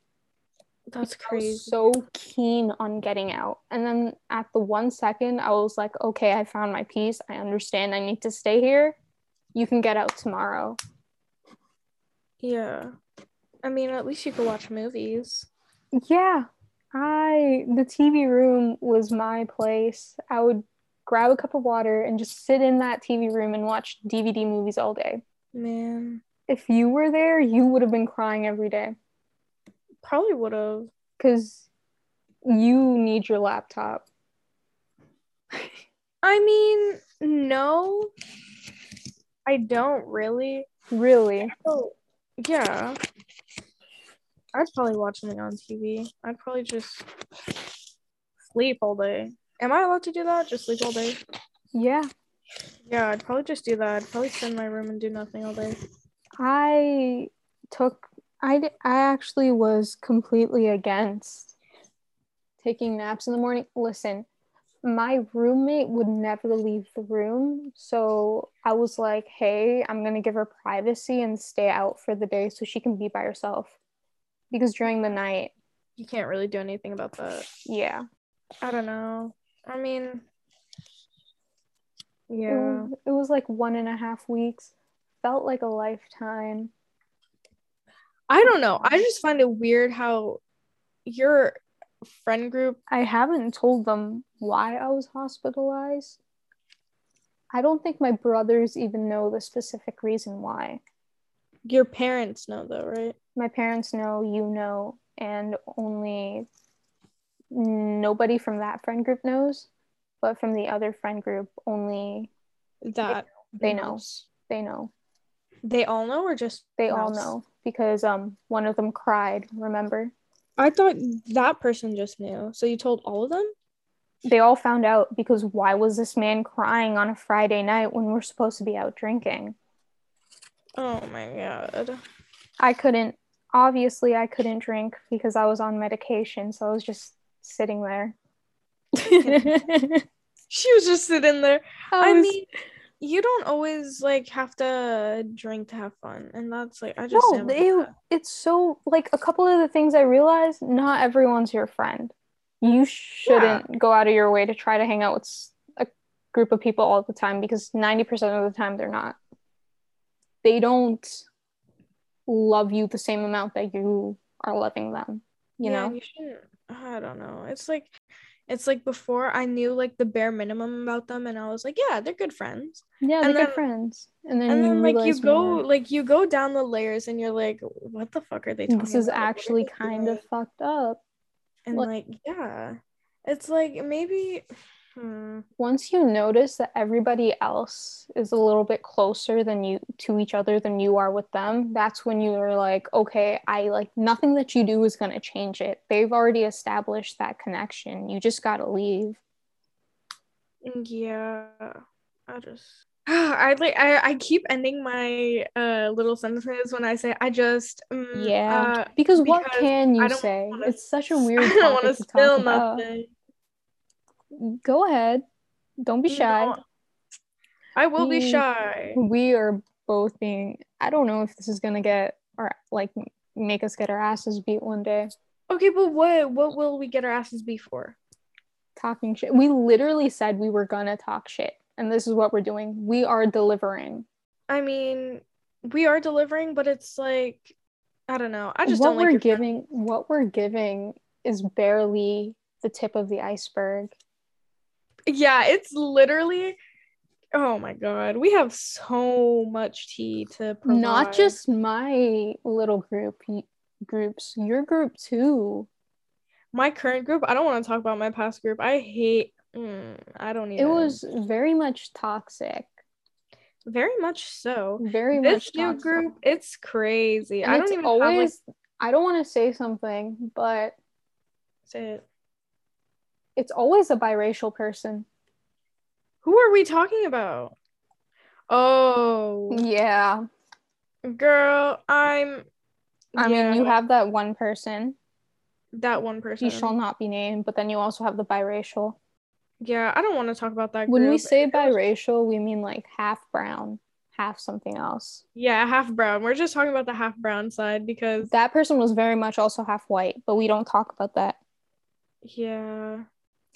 That's I crazy. was so keen on getting out. And then at the one second, I was like, okay, I found my peace. I understand I need to stay here. You can get out tomorrow. Yeah. I mean, at least you could watch movies. Yeah, I the TV room was my place. I would grab a cup of water and just sit in that TV room and watch DVD movies all day. Man, If you were there, you would have been crying every day probably would have. because you need your laptop. <laughs> I mean, no, I don't really. Really? Oh, yeah. I'd probably watch something on TV. I'd probably just sleep all day. Am I allowed to do that? Just sleep all day? Yeah. Yeah, I'd probably just do that. I'd probably sit in my room and do nothing all day. I took I I actually was completely against taking naps in the morning. Listen, my roommate would never leave the room, so I was like, "Hey, I'm going to give her privacy and stay out for the day so she can be by herself." Because during the night, you can't really do anything about that. Yeah. I don't know. I mean, It yeah. was, it was like one and a half weeks. Felt like a lifetime. I don't know. I mm-hmm. just find it weird how your friend group. I haven't told them why I was hospitalized. I don't think my brothers even know the specific reason why. Your parents know though, right? My parents know, you know, and only nobody from that friend group knows. But from the other friend group, only That they know. knows. They know. They all know, or just They all know because um one of them cried, remember? I thought that person just knew. So you told all of them? They all found out because why was this man crying on a Friday night when we're supposed to be out drinking? Oh my god. I couldn't obviously I couldn't drink because I was on medication, so I was just sitting there. <laughs> She was just sitting there. <laughs> I, was- mean, you don't always like have to drink to have fun, and that's like I just no, that. it's so like a couple of the things I realized. Not everyone's your friend. You shouldn't go out of your way to try to hang out with a group of people all the time because ninety percent of the time they're not. They don't love you the same amount that you are loving them. You yeah, know. you shouldn't. I don't know. It's like, it's like before I knew like the bare minimum about them, and I was like, yeah, they're good friends. Yeah, they're good friends. And then, And then like you go more. like you go down the layers, and you're like, what the fuck are they talking this is about? Like, what are actually kind of fucked up. and like- like yeah, it's like maybe. Hmm. Once you notice that everybody else is a little bit closer than you to each other than you are with them, that's when you're like, okay, I like nothing that you do is going to change it. They've already established that connection. You just got to leave. Yeah, I just <sighs> I like I, I keep ending my uh little sentences when I say I just mm, Yeah. uh, Because what because can you say? wanna- It's such a <laughs> weird I don't want to spill nothing. Go ahead. Don't be shy. No, I will be shy. we are both being i don't know if this is gonna get or like make us get our asses beat one day Okay, but what what will we get our asses beat for? talking shit we literally said we were gonna talk shit and this is what we're doing we are delivering I mean, we are delivering, but it's like I don't know. I just what don't like we're your friend- giving what we're giving is barely the tip of the iceberg Yeah, it's literally. Oh my god, we have so much tea to provide. not just my little group groups your group too my current group. I don't want to talk about my past group. I hate. mm, I don't even. it was very much toxic very much so. very This much new toxic. group, it's crazy. And I don't even have like I don't want to say something, but say it. It's always a biracial person. Who are we talking about? Oh, Yeah. girl, I'm. I mean, you have that one person. that one person. He shall not be named, but then you also have the biracial. Yeah, I don't want to talk about that. When we say biracial, we mean like half brown, half something else. yeah, half brown. We're just talking about the half brown side because That person was very much also half white, but we don't talk about that. yeah,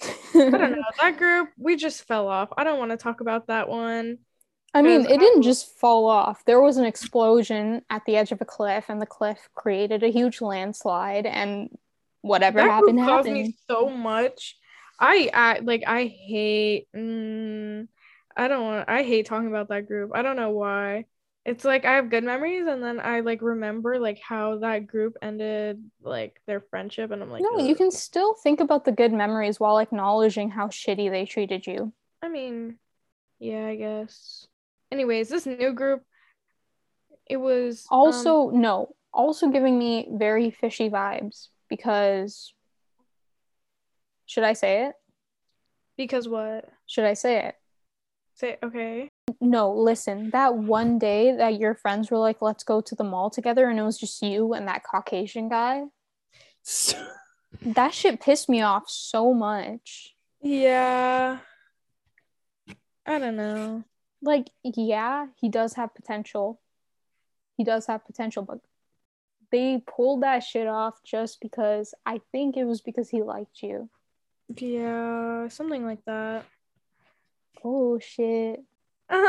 I don't know <laughs> that group. We just fell off. I don't want to talk about that one. I mean, it didn't just fall off. There was an explosion at the edge of a cliff, and the cliff created a huge landslide, and whatever that happened group caused happened. me so much. I, I like I hate. Mm, I don't want. I hate talking about that group. I don't know why. It's like I have good memories, and then I like remember like how that group ended, like their friendship, and I'm like, no, you can still think about the good memories while acknowledging how shitty they treated you. I mean, yeah, I guess. Anyways, this new group, it was um, Also, no, also giving me very fishy vibes because should I say it? because what? Should I say it? Say okay. No, listen, that one day that your friends were like, let's go to the mall together, and it was just you and that Caucasian guy, that shit pissed me off so much. Yeah. I don't know. Like, yeah, he does have potential. He does have potential, but they pulled that shit off just because I think it was because he liked you. Yeah, something like that. Oh shit. Um, <laughs>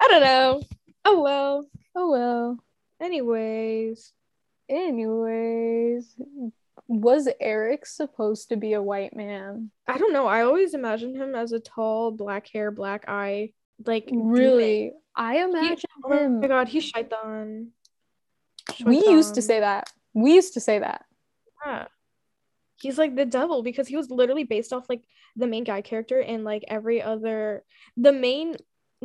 I don't know. Oh well. Oh well. Anyways, Anyways, was Eric supposed to be a white man? I don't know. I always imagined him as a tall, black hair, black eye, like demon. Really? I imagine Oh him. my god, he's shaitan. we used to say that. We used to say that. Yeah. He's like the devil because he was literally based off like the main guy character in like every other the main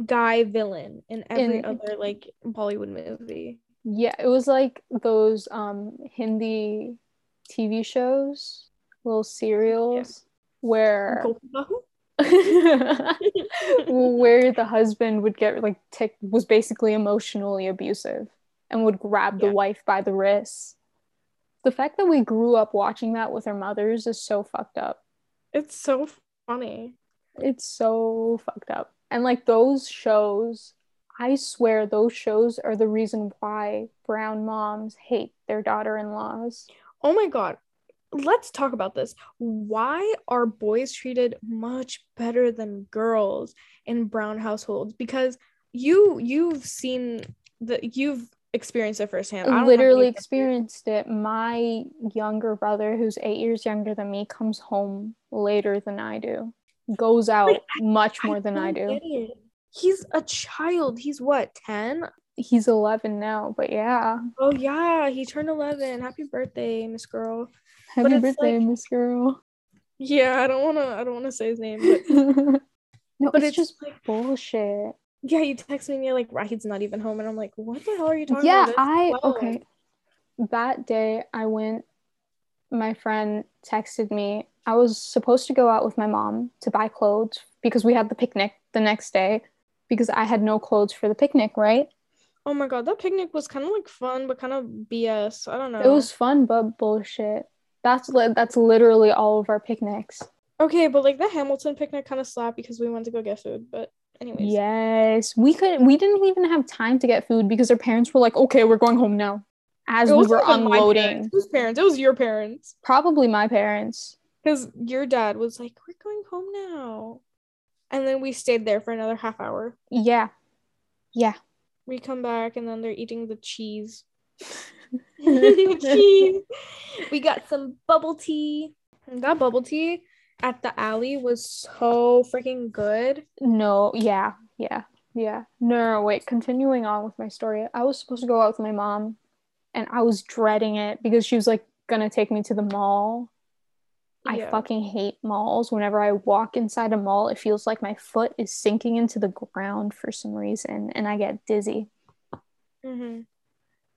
guy villain in every In- other like Bollywood movie. Yeah, it was like those um Hindi TV shows, little serials where <laughs> where the husband would get like tick was basically emotionally abusive and would grab the wife by the wrists. The fact that we grew up watching that with our mothers is so fucked up. It's so funny. It's so fucked up. And like those shows, I swear those shows are the reason why brown moms hate their daughter-in-laws. Oh my god. Let's talk about this. Why are boys treated much better than girls in brown households? Because you you've seen the you've experienced it firsthand. I literally experienced it. My younger brother, who's eight years younger than me, comes home later than I do, goes out much more than I do. it. He's a child. He's what, 10? He's 11 now, but yeah. Oh yeah, he turned 11. Happy birthday, Miss Girl. Happy birthday, like- Miss Girl. Yeah, I don't want to I don't want to say his name, but <laughs> no, but it's, it's just like bullshit. Yeah, you text me and you're like, Rahid's not even home and I'm like, "What the hell are you talking Yeah, about?" It's I 12." okay. That day I went my friend texted me. I was supposed to go out with my mom to buy clothes because we had the picnic the next day because I had no clothes for the picnic, right? Oh my god, that picnic was kind of like fun, but kind of BS. I don't know. It was fun but bullshit. That's li- that's literally all of our picnics. okay, but like the Hamilton picnic kind of slapped because we went to go get food. But anyways, Yes, we could. We didn't even have time to get food because our parents were like, "Okay, we're going home now." As we were unloading, parents. Whose parents? It was your parents. probably my parents. Because your dad was like, "We're going home now," and then we stayed there for another half hour. Yeah, yeah. We come back and then they're eating the cheese. <laughs> <laughs> cheese. We got some bubble tea. And that bubble tea at the alley was so freaking good. No, yeah, yeah, yeah. No, wait. Continuing on with my story, I was supposed to go out with my mom, and I was dreading it because she was like gonna take me to the mall. I fucking hate malls. Whenever I walk inside a mall, it feels like my foot is sinking into the ground for some reason, and I get dizzy. Mhm.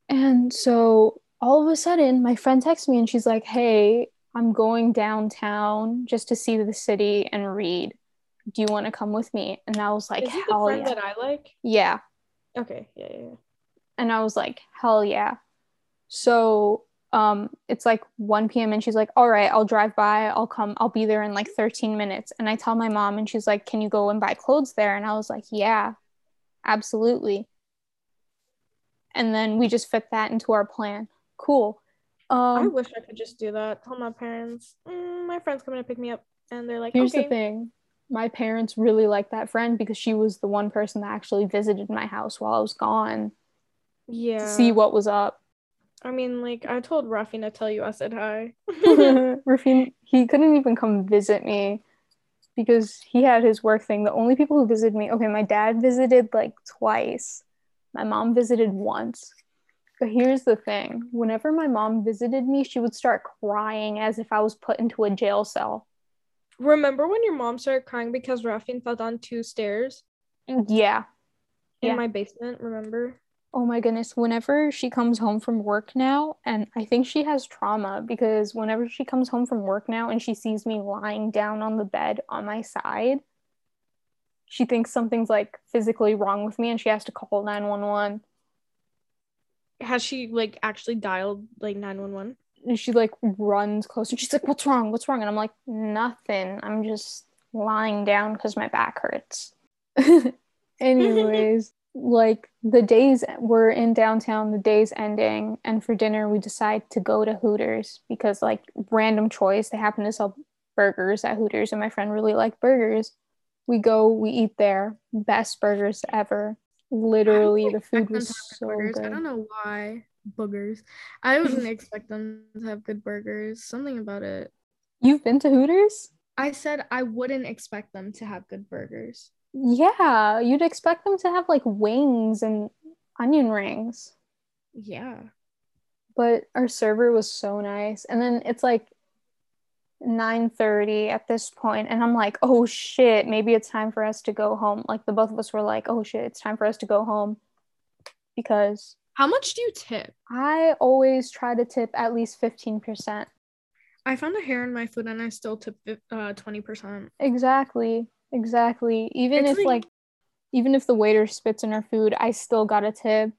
And so all of a sudden, my friend texts me and she's like, Hey, I'm going downtown just to see the city and read. Do you want to come with me? And I was like, Is Hell friend yeah. that I like? Yeah. Okay, yeah, yeah, yeah. And I was like, Hell yeah. So um, it's like 1 p.m. and she's like, All right, I'll drive by. I'll come. I'll be there in like 13 minutes. And I tell my mom, and she's like, Can you go and buy clothes there? And I was like, Yeah, absolutely. And then we just fit that into our plan. Cool. I Um, wish I could just do that. Tell my parents, mm, my friend's coming to pick me up, and they're like, here's okay. the thing. My parents really liked that friend because she was the one person that actually visited my house while I was gone Yeah. to see what was up. I mean, like, I told Rafina to tell you I said hi. <laughs> <laughs> Rafin, he couldn't even come visit me because he had his work thing. The only people who visited me, okay, my dad visited like twice. My mom visited once. But here's the thing whenever my mom visited me, she would start crying as if I was put into a jail cell. Remember when your mom started crying because Rafin fell down two stairs Yeah. in Yeah. my basement? Remember? Oh my goodness. Whenever she comes home from work now, and I think she has trauma because whenever she comes home from work now and she sees me lying down on the bed on my side, she thinks something's like physically wrong with me and she has to call 911. Has she like actually dialed like nine one one? And she like runs close and she's like, What's wrong? What's wrong? And I'm like, Nothing. I'm just lying down because my back hurts. <laughs> Anyways, <laughs> like the days we're in downtown, the day's ending, and for dinner we decide to go to Hooters because like random choice, they happen to sell burgers at Hooters, and my friend really liked burgers. We go, we eat there, best burgers ever. Literally, the food was so burgers. good. I don't know why boogers. I <laughs> wouldn't expect them to have good burgers. Something about it. You've been to Hooters? I said I wouldn't expect them to have good burgers. Yeah, you'd expect them to have like wings and onion rings. Yeah. But our server was so nice. And then it's like 9:30 at this point and I'm like, "Oh shit, maybe it's time for us to go home." Like the both of us were like, "Oh shit, it's time for us to go home." Because How much do you tip? I always try to tip at least 15%. I found a hair in my food and I still tip uh 20%. Exactly. Exactly. Even It's if like- like even if the waiter spits in our food, I still got a tip.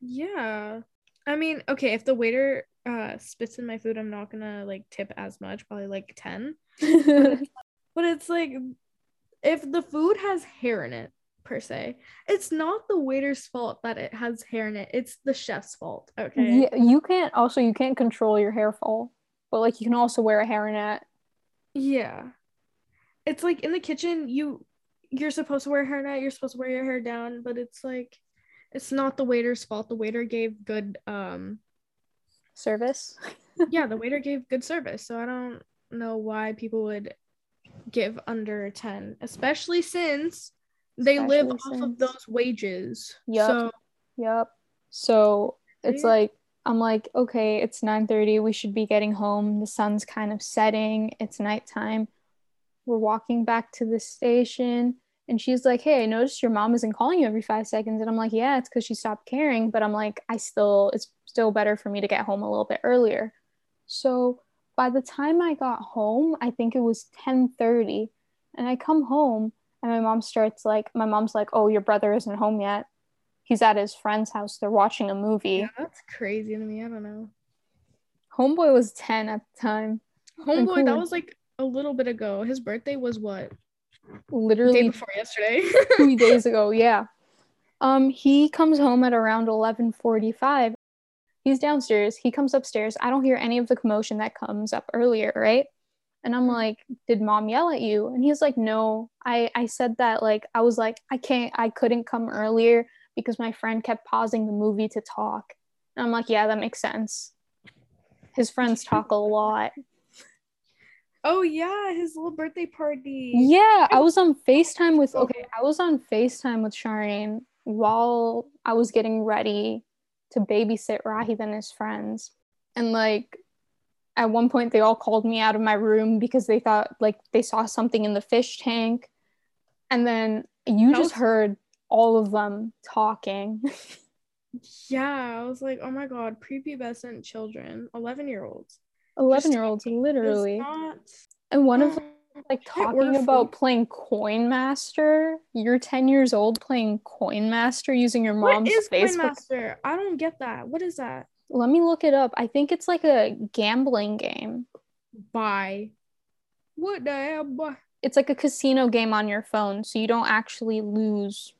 Yeah. I mean, okay, if the waiter uh spits in my food, I'm not gonna like tip as much, probably like 10. <laughs> But it's like if the food has hair in it, per se, it's not the waiter's fault that it has hair in it. It's the chef's fault. Okay. Yeah, you can't also you can't control your hair fall, but like you can also wear a hairnet. Yeah. It's like in the kitchen, you you're supposed to wear a hairnet, you're supposed to wear your hair down, but it's like it's not the waiter's fault. The waiter gave good um Service. yeah, the waiter gave good service. So I don't know why people would give under 10, especially since they live Especially off of those wages. Yup. So Yep. So it's Yeah. like I'm like, okay, it's 9:30. We should be getting home. The sun's kind of setting. It's nighttime. We're walking back to the station and she's like, "Hey, I noticed your mom isn't calling you every 5 seconds." And I'm like, "Yeah, it's cuz she stopped caring, but I'm like, I still it's still better for me to get home a little bit earlier." So by the time I got home, I think it was 10:30, and I come home and my mom starts like my mom's like, "Oh, your brother isn't home yet." he's at his friend's house. They're watching a movie. yeah, that's crazy to me. I don't know. Homeboy was 10 at the time. Homeboy, that was like a little bit ago. His birthday was what? Literally Day before yesterday. two days <laughs> ago. Yeah. Um, he comes home at around 11:45. He's downstairs. He comes upstairs. I don't hear any of the commotion that comes up earlier, right? And I'm Mhm. like, "Did mom yell at you?" And he's like, "No. I I said that like I was like I can't I couldn't come earlier because my friend kept pausing the movie to talk." And I'm like, "Yeah, that makes sense." His friends <laughs> talk a lot. oh yeah, his little birthday party. Yeah, I was on FaceTime with okay, I was on FaceTime with Sharen while I was getting ready to babysit Rahid and his friends. And like at one point they all called me out of my room because they thought like they saw something in the fish tank. And then you That just was- heard all of them talking. <laughs> Yeah, I was like, oh my god, prepubescent children, 11 year olds. 11 year olds, literally. Not... And one of them like talking about playing Coin Master. You're 10 years old playing Coin Master using your What mom's is Facebook Master? I don't get that. What is that? Let me look it up. I think it's like a gambling game. Bye. What the hell? boy? It's like a casino game on your phone, so you don't actually lose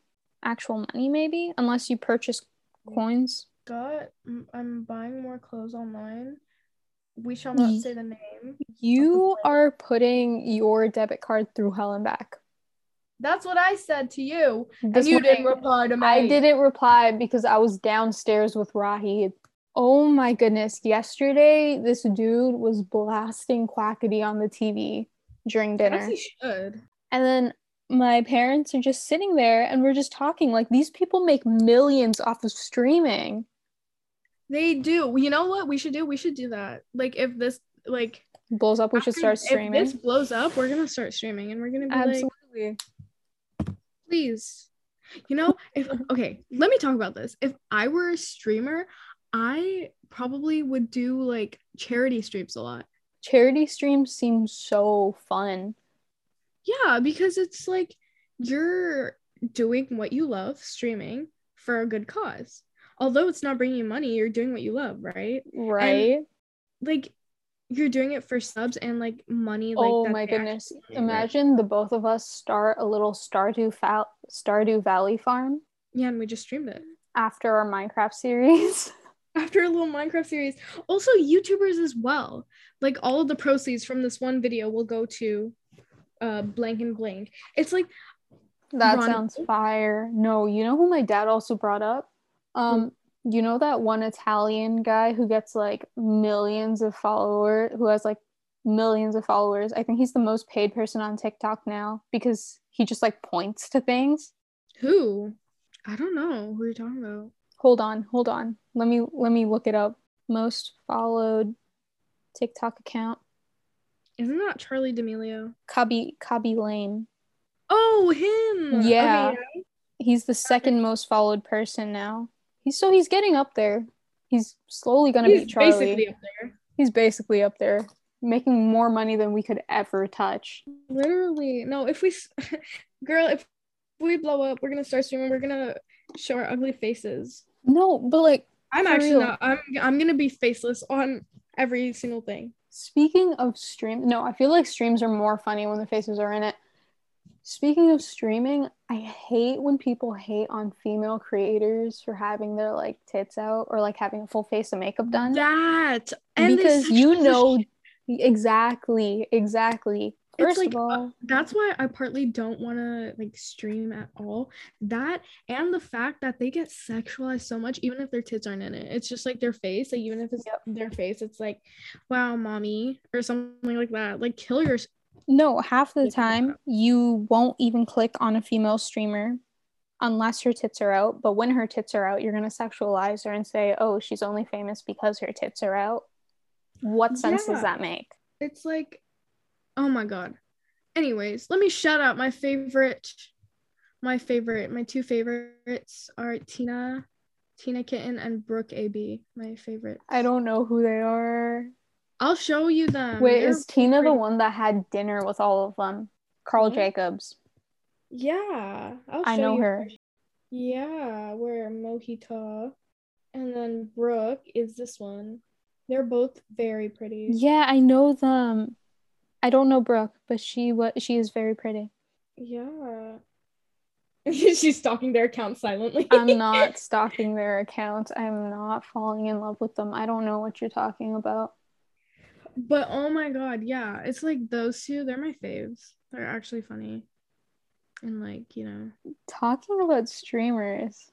actual money, maybe, unless you purchase coins. Got. mm, I'm buying more clothes online. We shall not say the name. You are putting your debit card through hell and back. That's what I said to you, This and you didn't reply to me. I didn't reply because I was downstairs with Rahid. Oh my goodness. Yesterday, this dude was blasting Quackity on the TV during dinner. As he should. And then my parents are just sitting there and we're just talking. Like, these people make millions off of streaming. They do. You know what we should do? We should do that. Like if this like Blows up, we should start streaming. If this blows up, we're gonna start streaming and we're gonna be like, Absolutely. please. You know, if okay, let me talk about this. If I were a streamer, I probably would do like charity streams a lot. Charity streams seem so fun. Yeah, because it's like you're doing what you love, streaming for a good cause. Although it's not bringing you money, you're doing what you love, right? Right? Like you're doing it for subs and like money. Like oh my goodness. actually generate. Imagine the both of us start a little Stardew, Val- Stardew Valley farm. Yeah, and we just streamed it after our Minecraft series. <laughs> after a little Minecraft series. Also, YouTubers as well. Like all of the proceeds from this one video will go to uh blank and blank. It's like That Ron- sounds fire. No, you know who my dad also brought up? Um, you know that one Italian guy who gets like millions of followers, who has like millions of followers. I think he's the most paid person on TikTok now because he just like points to things. who? I don't know who you're talking about. Hold on, hold on. Let me let me look it up. Most followed TikTok account. Isn't that Charli D'Amelio? Khaby Khaby Lame. Oh, him. Yeah. Okay, He's the second most followed person now. He's so he's getting up there. He's slowly gonna He's beat Charli. basically up there. He's basically up there, making more money than we could ever touch. Literally. No, if we, <laughs> girl, if we blow up, we're gonna start streaming. We're gonna show our ugly faces. No, but like I'm actually real. not. I'm. I'm gonna be faceless on every single thing. speaking of stream, no, I feel like streams are more funny when the faces are in it. Speaking of streaming, I hate when people hate on female creators for having their like tits out or like having a full face of makeup done. That and because you know shit. exactly, exactly. First like, of all, uh, that's why I partly don't want to like stream at all. That and the fact that they get sexualized so much, even if their tits aren't in it. It's just like their face. Like even if it's Yep. their face, it's like, wow, mommy, or something like that. Like kill your. No, half the time you won't even click on a female streamer unless her tits are out. But when her tits are out, you're gonna sexualize her and say, "Oh, she's only famous because her tits are out." What sense Yeah. does that make? It's like, oh my god. Anyways, let me shout out my favorite. My favorite, my two favorites are Tina, Tina Kitten, and Brooke AB. My favorite. I don't know who they are. I'll show you them. Wait, They're is Tina the one that had dinner with all of them? Karl? Jacobs. Yeah, I'll I know you her. Yeah, where Mohita and then Brooke is this one. They're both very pretty. Yeah, I know them. I don't know Brooke, but she what she is very pretty. Yeah. <laughs> She's stalking their account silently. I'm not <laughs> stalking their accounts. I'm not falling in love with them. I don't know what you're talking about. But oh my god, yeah, it's like those two, they're my faves. They're actually funny. And like, you know, Talking about streamers.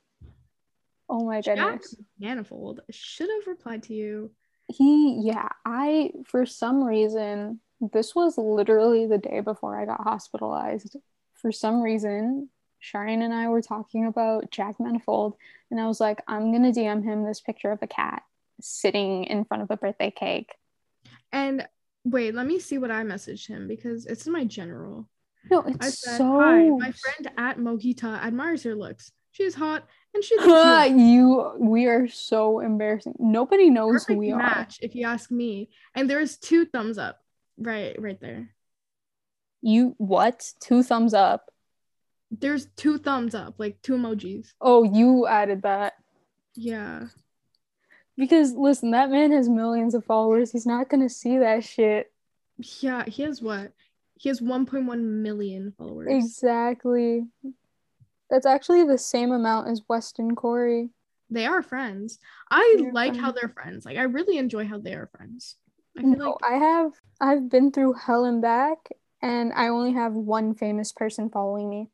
Oh my god. Jack goodness. Manifold should have replied to you. He yeah, I for some reason this was literally the day before I got hospitalized. For some reason, Shine and I were talking about Jack Manifold, and I was like, I'm gonna DM him this picture of a cat sitting in front of a birthday cake. And wait, let me see what I messaged him because it's in my general. No, it's said, so Hi, my friend at Mohita admires her looks. She's hot and she <laughs> thinks you we are so embarrassing. Nobody knows who perfect we are. match if you ask me. And there's two thumbs up. Right, right there. You what? Two thumbs up. There's two thumbs up, like two emojis. Oh, you added that. Yeah. Because listen, that man has millions of followers. He's not gonna see that shit. Yeah, he has what? He has 1.1 million followers. Exactly. That's actually the same amount as Weston Corey. They are friends. I They're like how they're friends. Like I really enjoy how they are friends. I feel No, like I have I've been through hell and back, and I only have one famous person following me.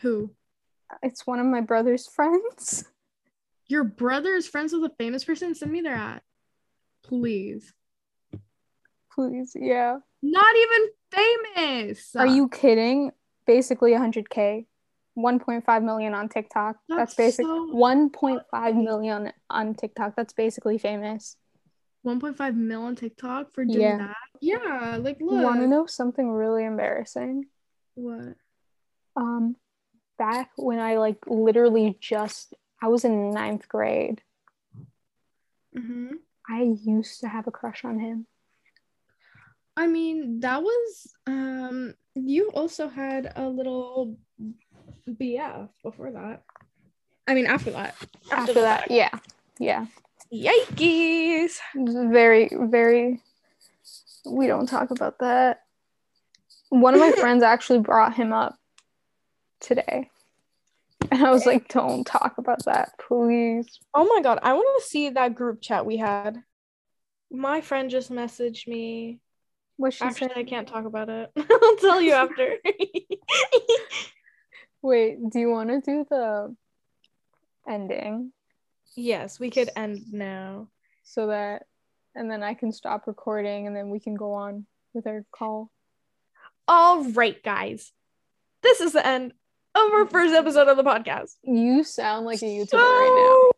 who? It's one of my brother's <laughs> friends. Your brother is friends with a famous person? Send me their at. Please. Please, yeah. Not even famous. Are you kidding? Basically 100k. 1.5 million on TikTok. That's, That's basic. so 1.5 million on TikTok. That's basically famous. 1.5 mil on TikTok for doing Yeah. that? Yeah, like You look. want to know something really embarrassing? What? Um, back when I like literally just I was in ninth grade. hmm I used to have a crush on him. I mean, that was um you also had a little BF before that. I mean after that. After, the that, fact. yeah, yeah, Yikes. Very, very. We don't talk about that. One of my <laughs> friends actually brought him up today. <laughs> And I was like, don't talk about that, please. Oh my god, I want to see that group chat we had. My friend just messaged me. What she Actually, said? I can't talk about it. <laughs> I'll tell you after. <laughs> Wait, do you want to do the ending yes, we could end now. so that, and then I can stop recording and then we can go on with our call? All right, guys. This is the end of our first episode of the podcast. You sound like a YouTuber right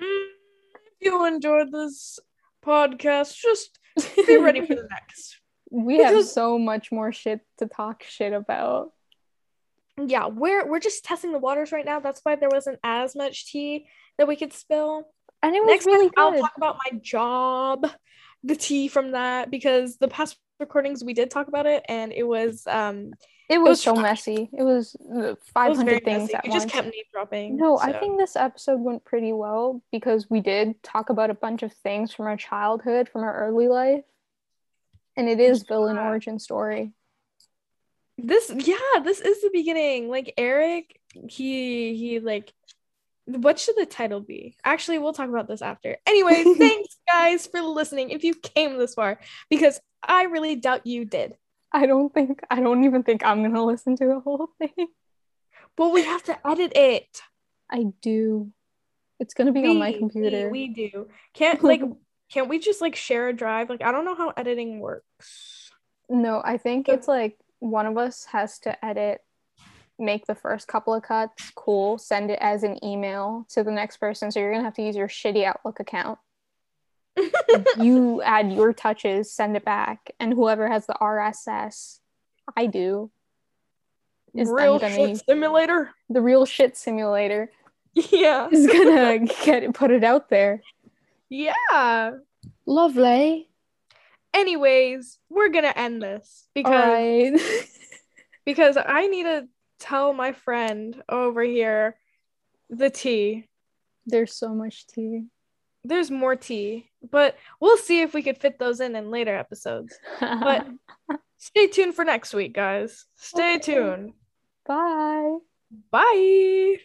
So, mm, If you enjoyed this podcast, just be ready for the <laughs> next. now. We have so much more shit to talk shit about. Yeah, we're we're just testing the waters right now. That's why there wasn't as much tea that we could spill. And it was Next really time I'll talk about my job, the tea from that, because the past recordings we did talk about it, and it was um It was was so messy. It was uh, it was 500 things messy. at We once. just kept name dropping. No, I think this episode went pretty well because we did talk about a bunch of things from our childhood, from our early life. And it is villain origin story. this yeah this is the beginning like eric he he like what should the title be? Actually we'll talk about this after. Anyway, <laughs> thanks guys for listening if you came this far because i really doubt you did. I don't think I don't even think I'm gonna listen to the whole thing. but we have to edit it. I do. It's gonna be on my computer. we, we do. Can't like <laughs> can't we just like share a drive? Like i don't know how editing works. No, I think it's like one of us has to edit, make the first couple of cuts, cool, send it as an email to the next person. So you're gonna have to use your shitty Outlook account. <laughs> you add your touches, send it back, and whoever has the RSS, I do. Is real gonna shit simulator The real shit simulator <laughs> yeah is gonna get it, put it out there. yeah Lovely. anyways we're gonna end this because right. <laughs> because I need to tell my friend over here the tea. There's so much tea. There's more tea, but we'll see if we could fit those in in later episodes. But <laughs> stay tuned for next week, guys. Stay Okay. tuned. bye. Bye.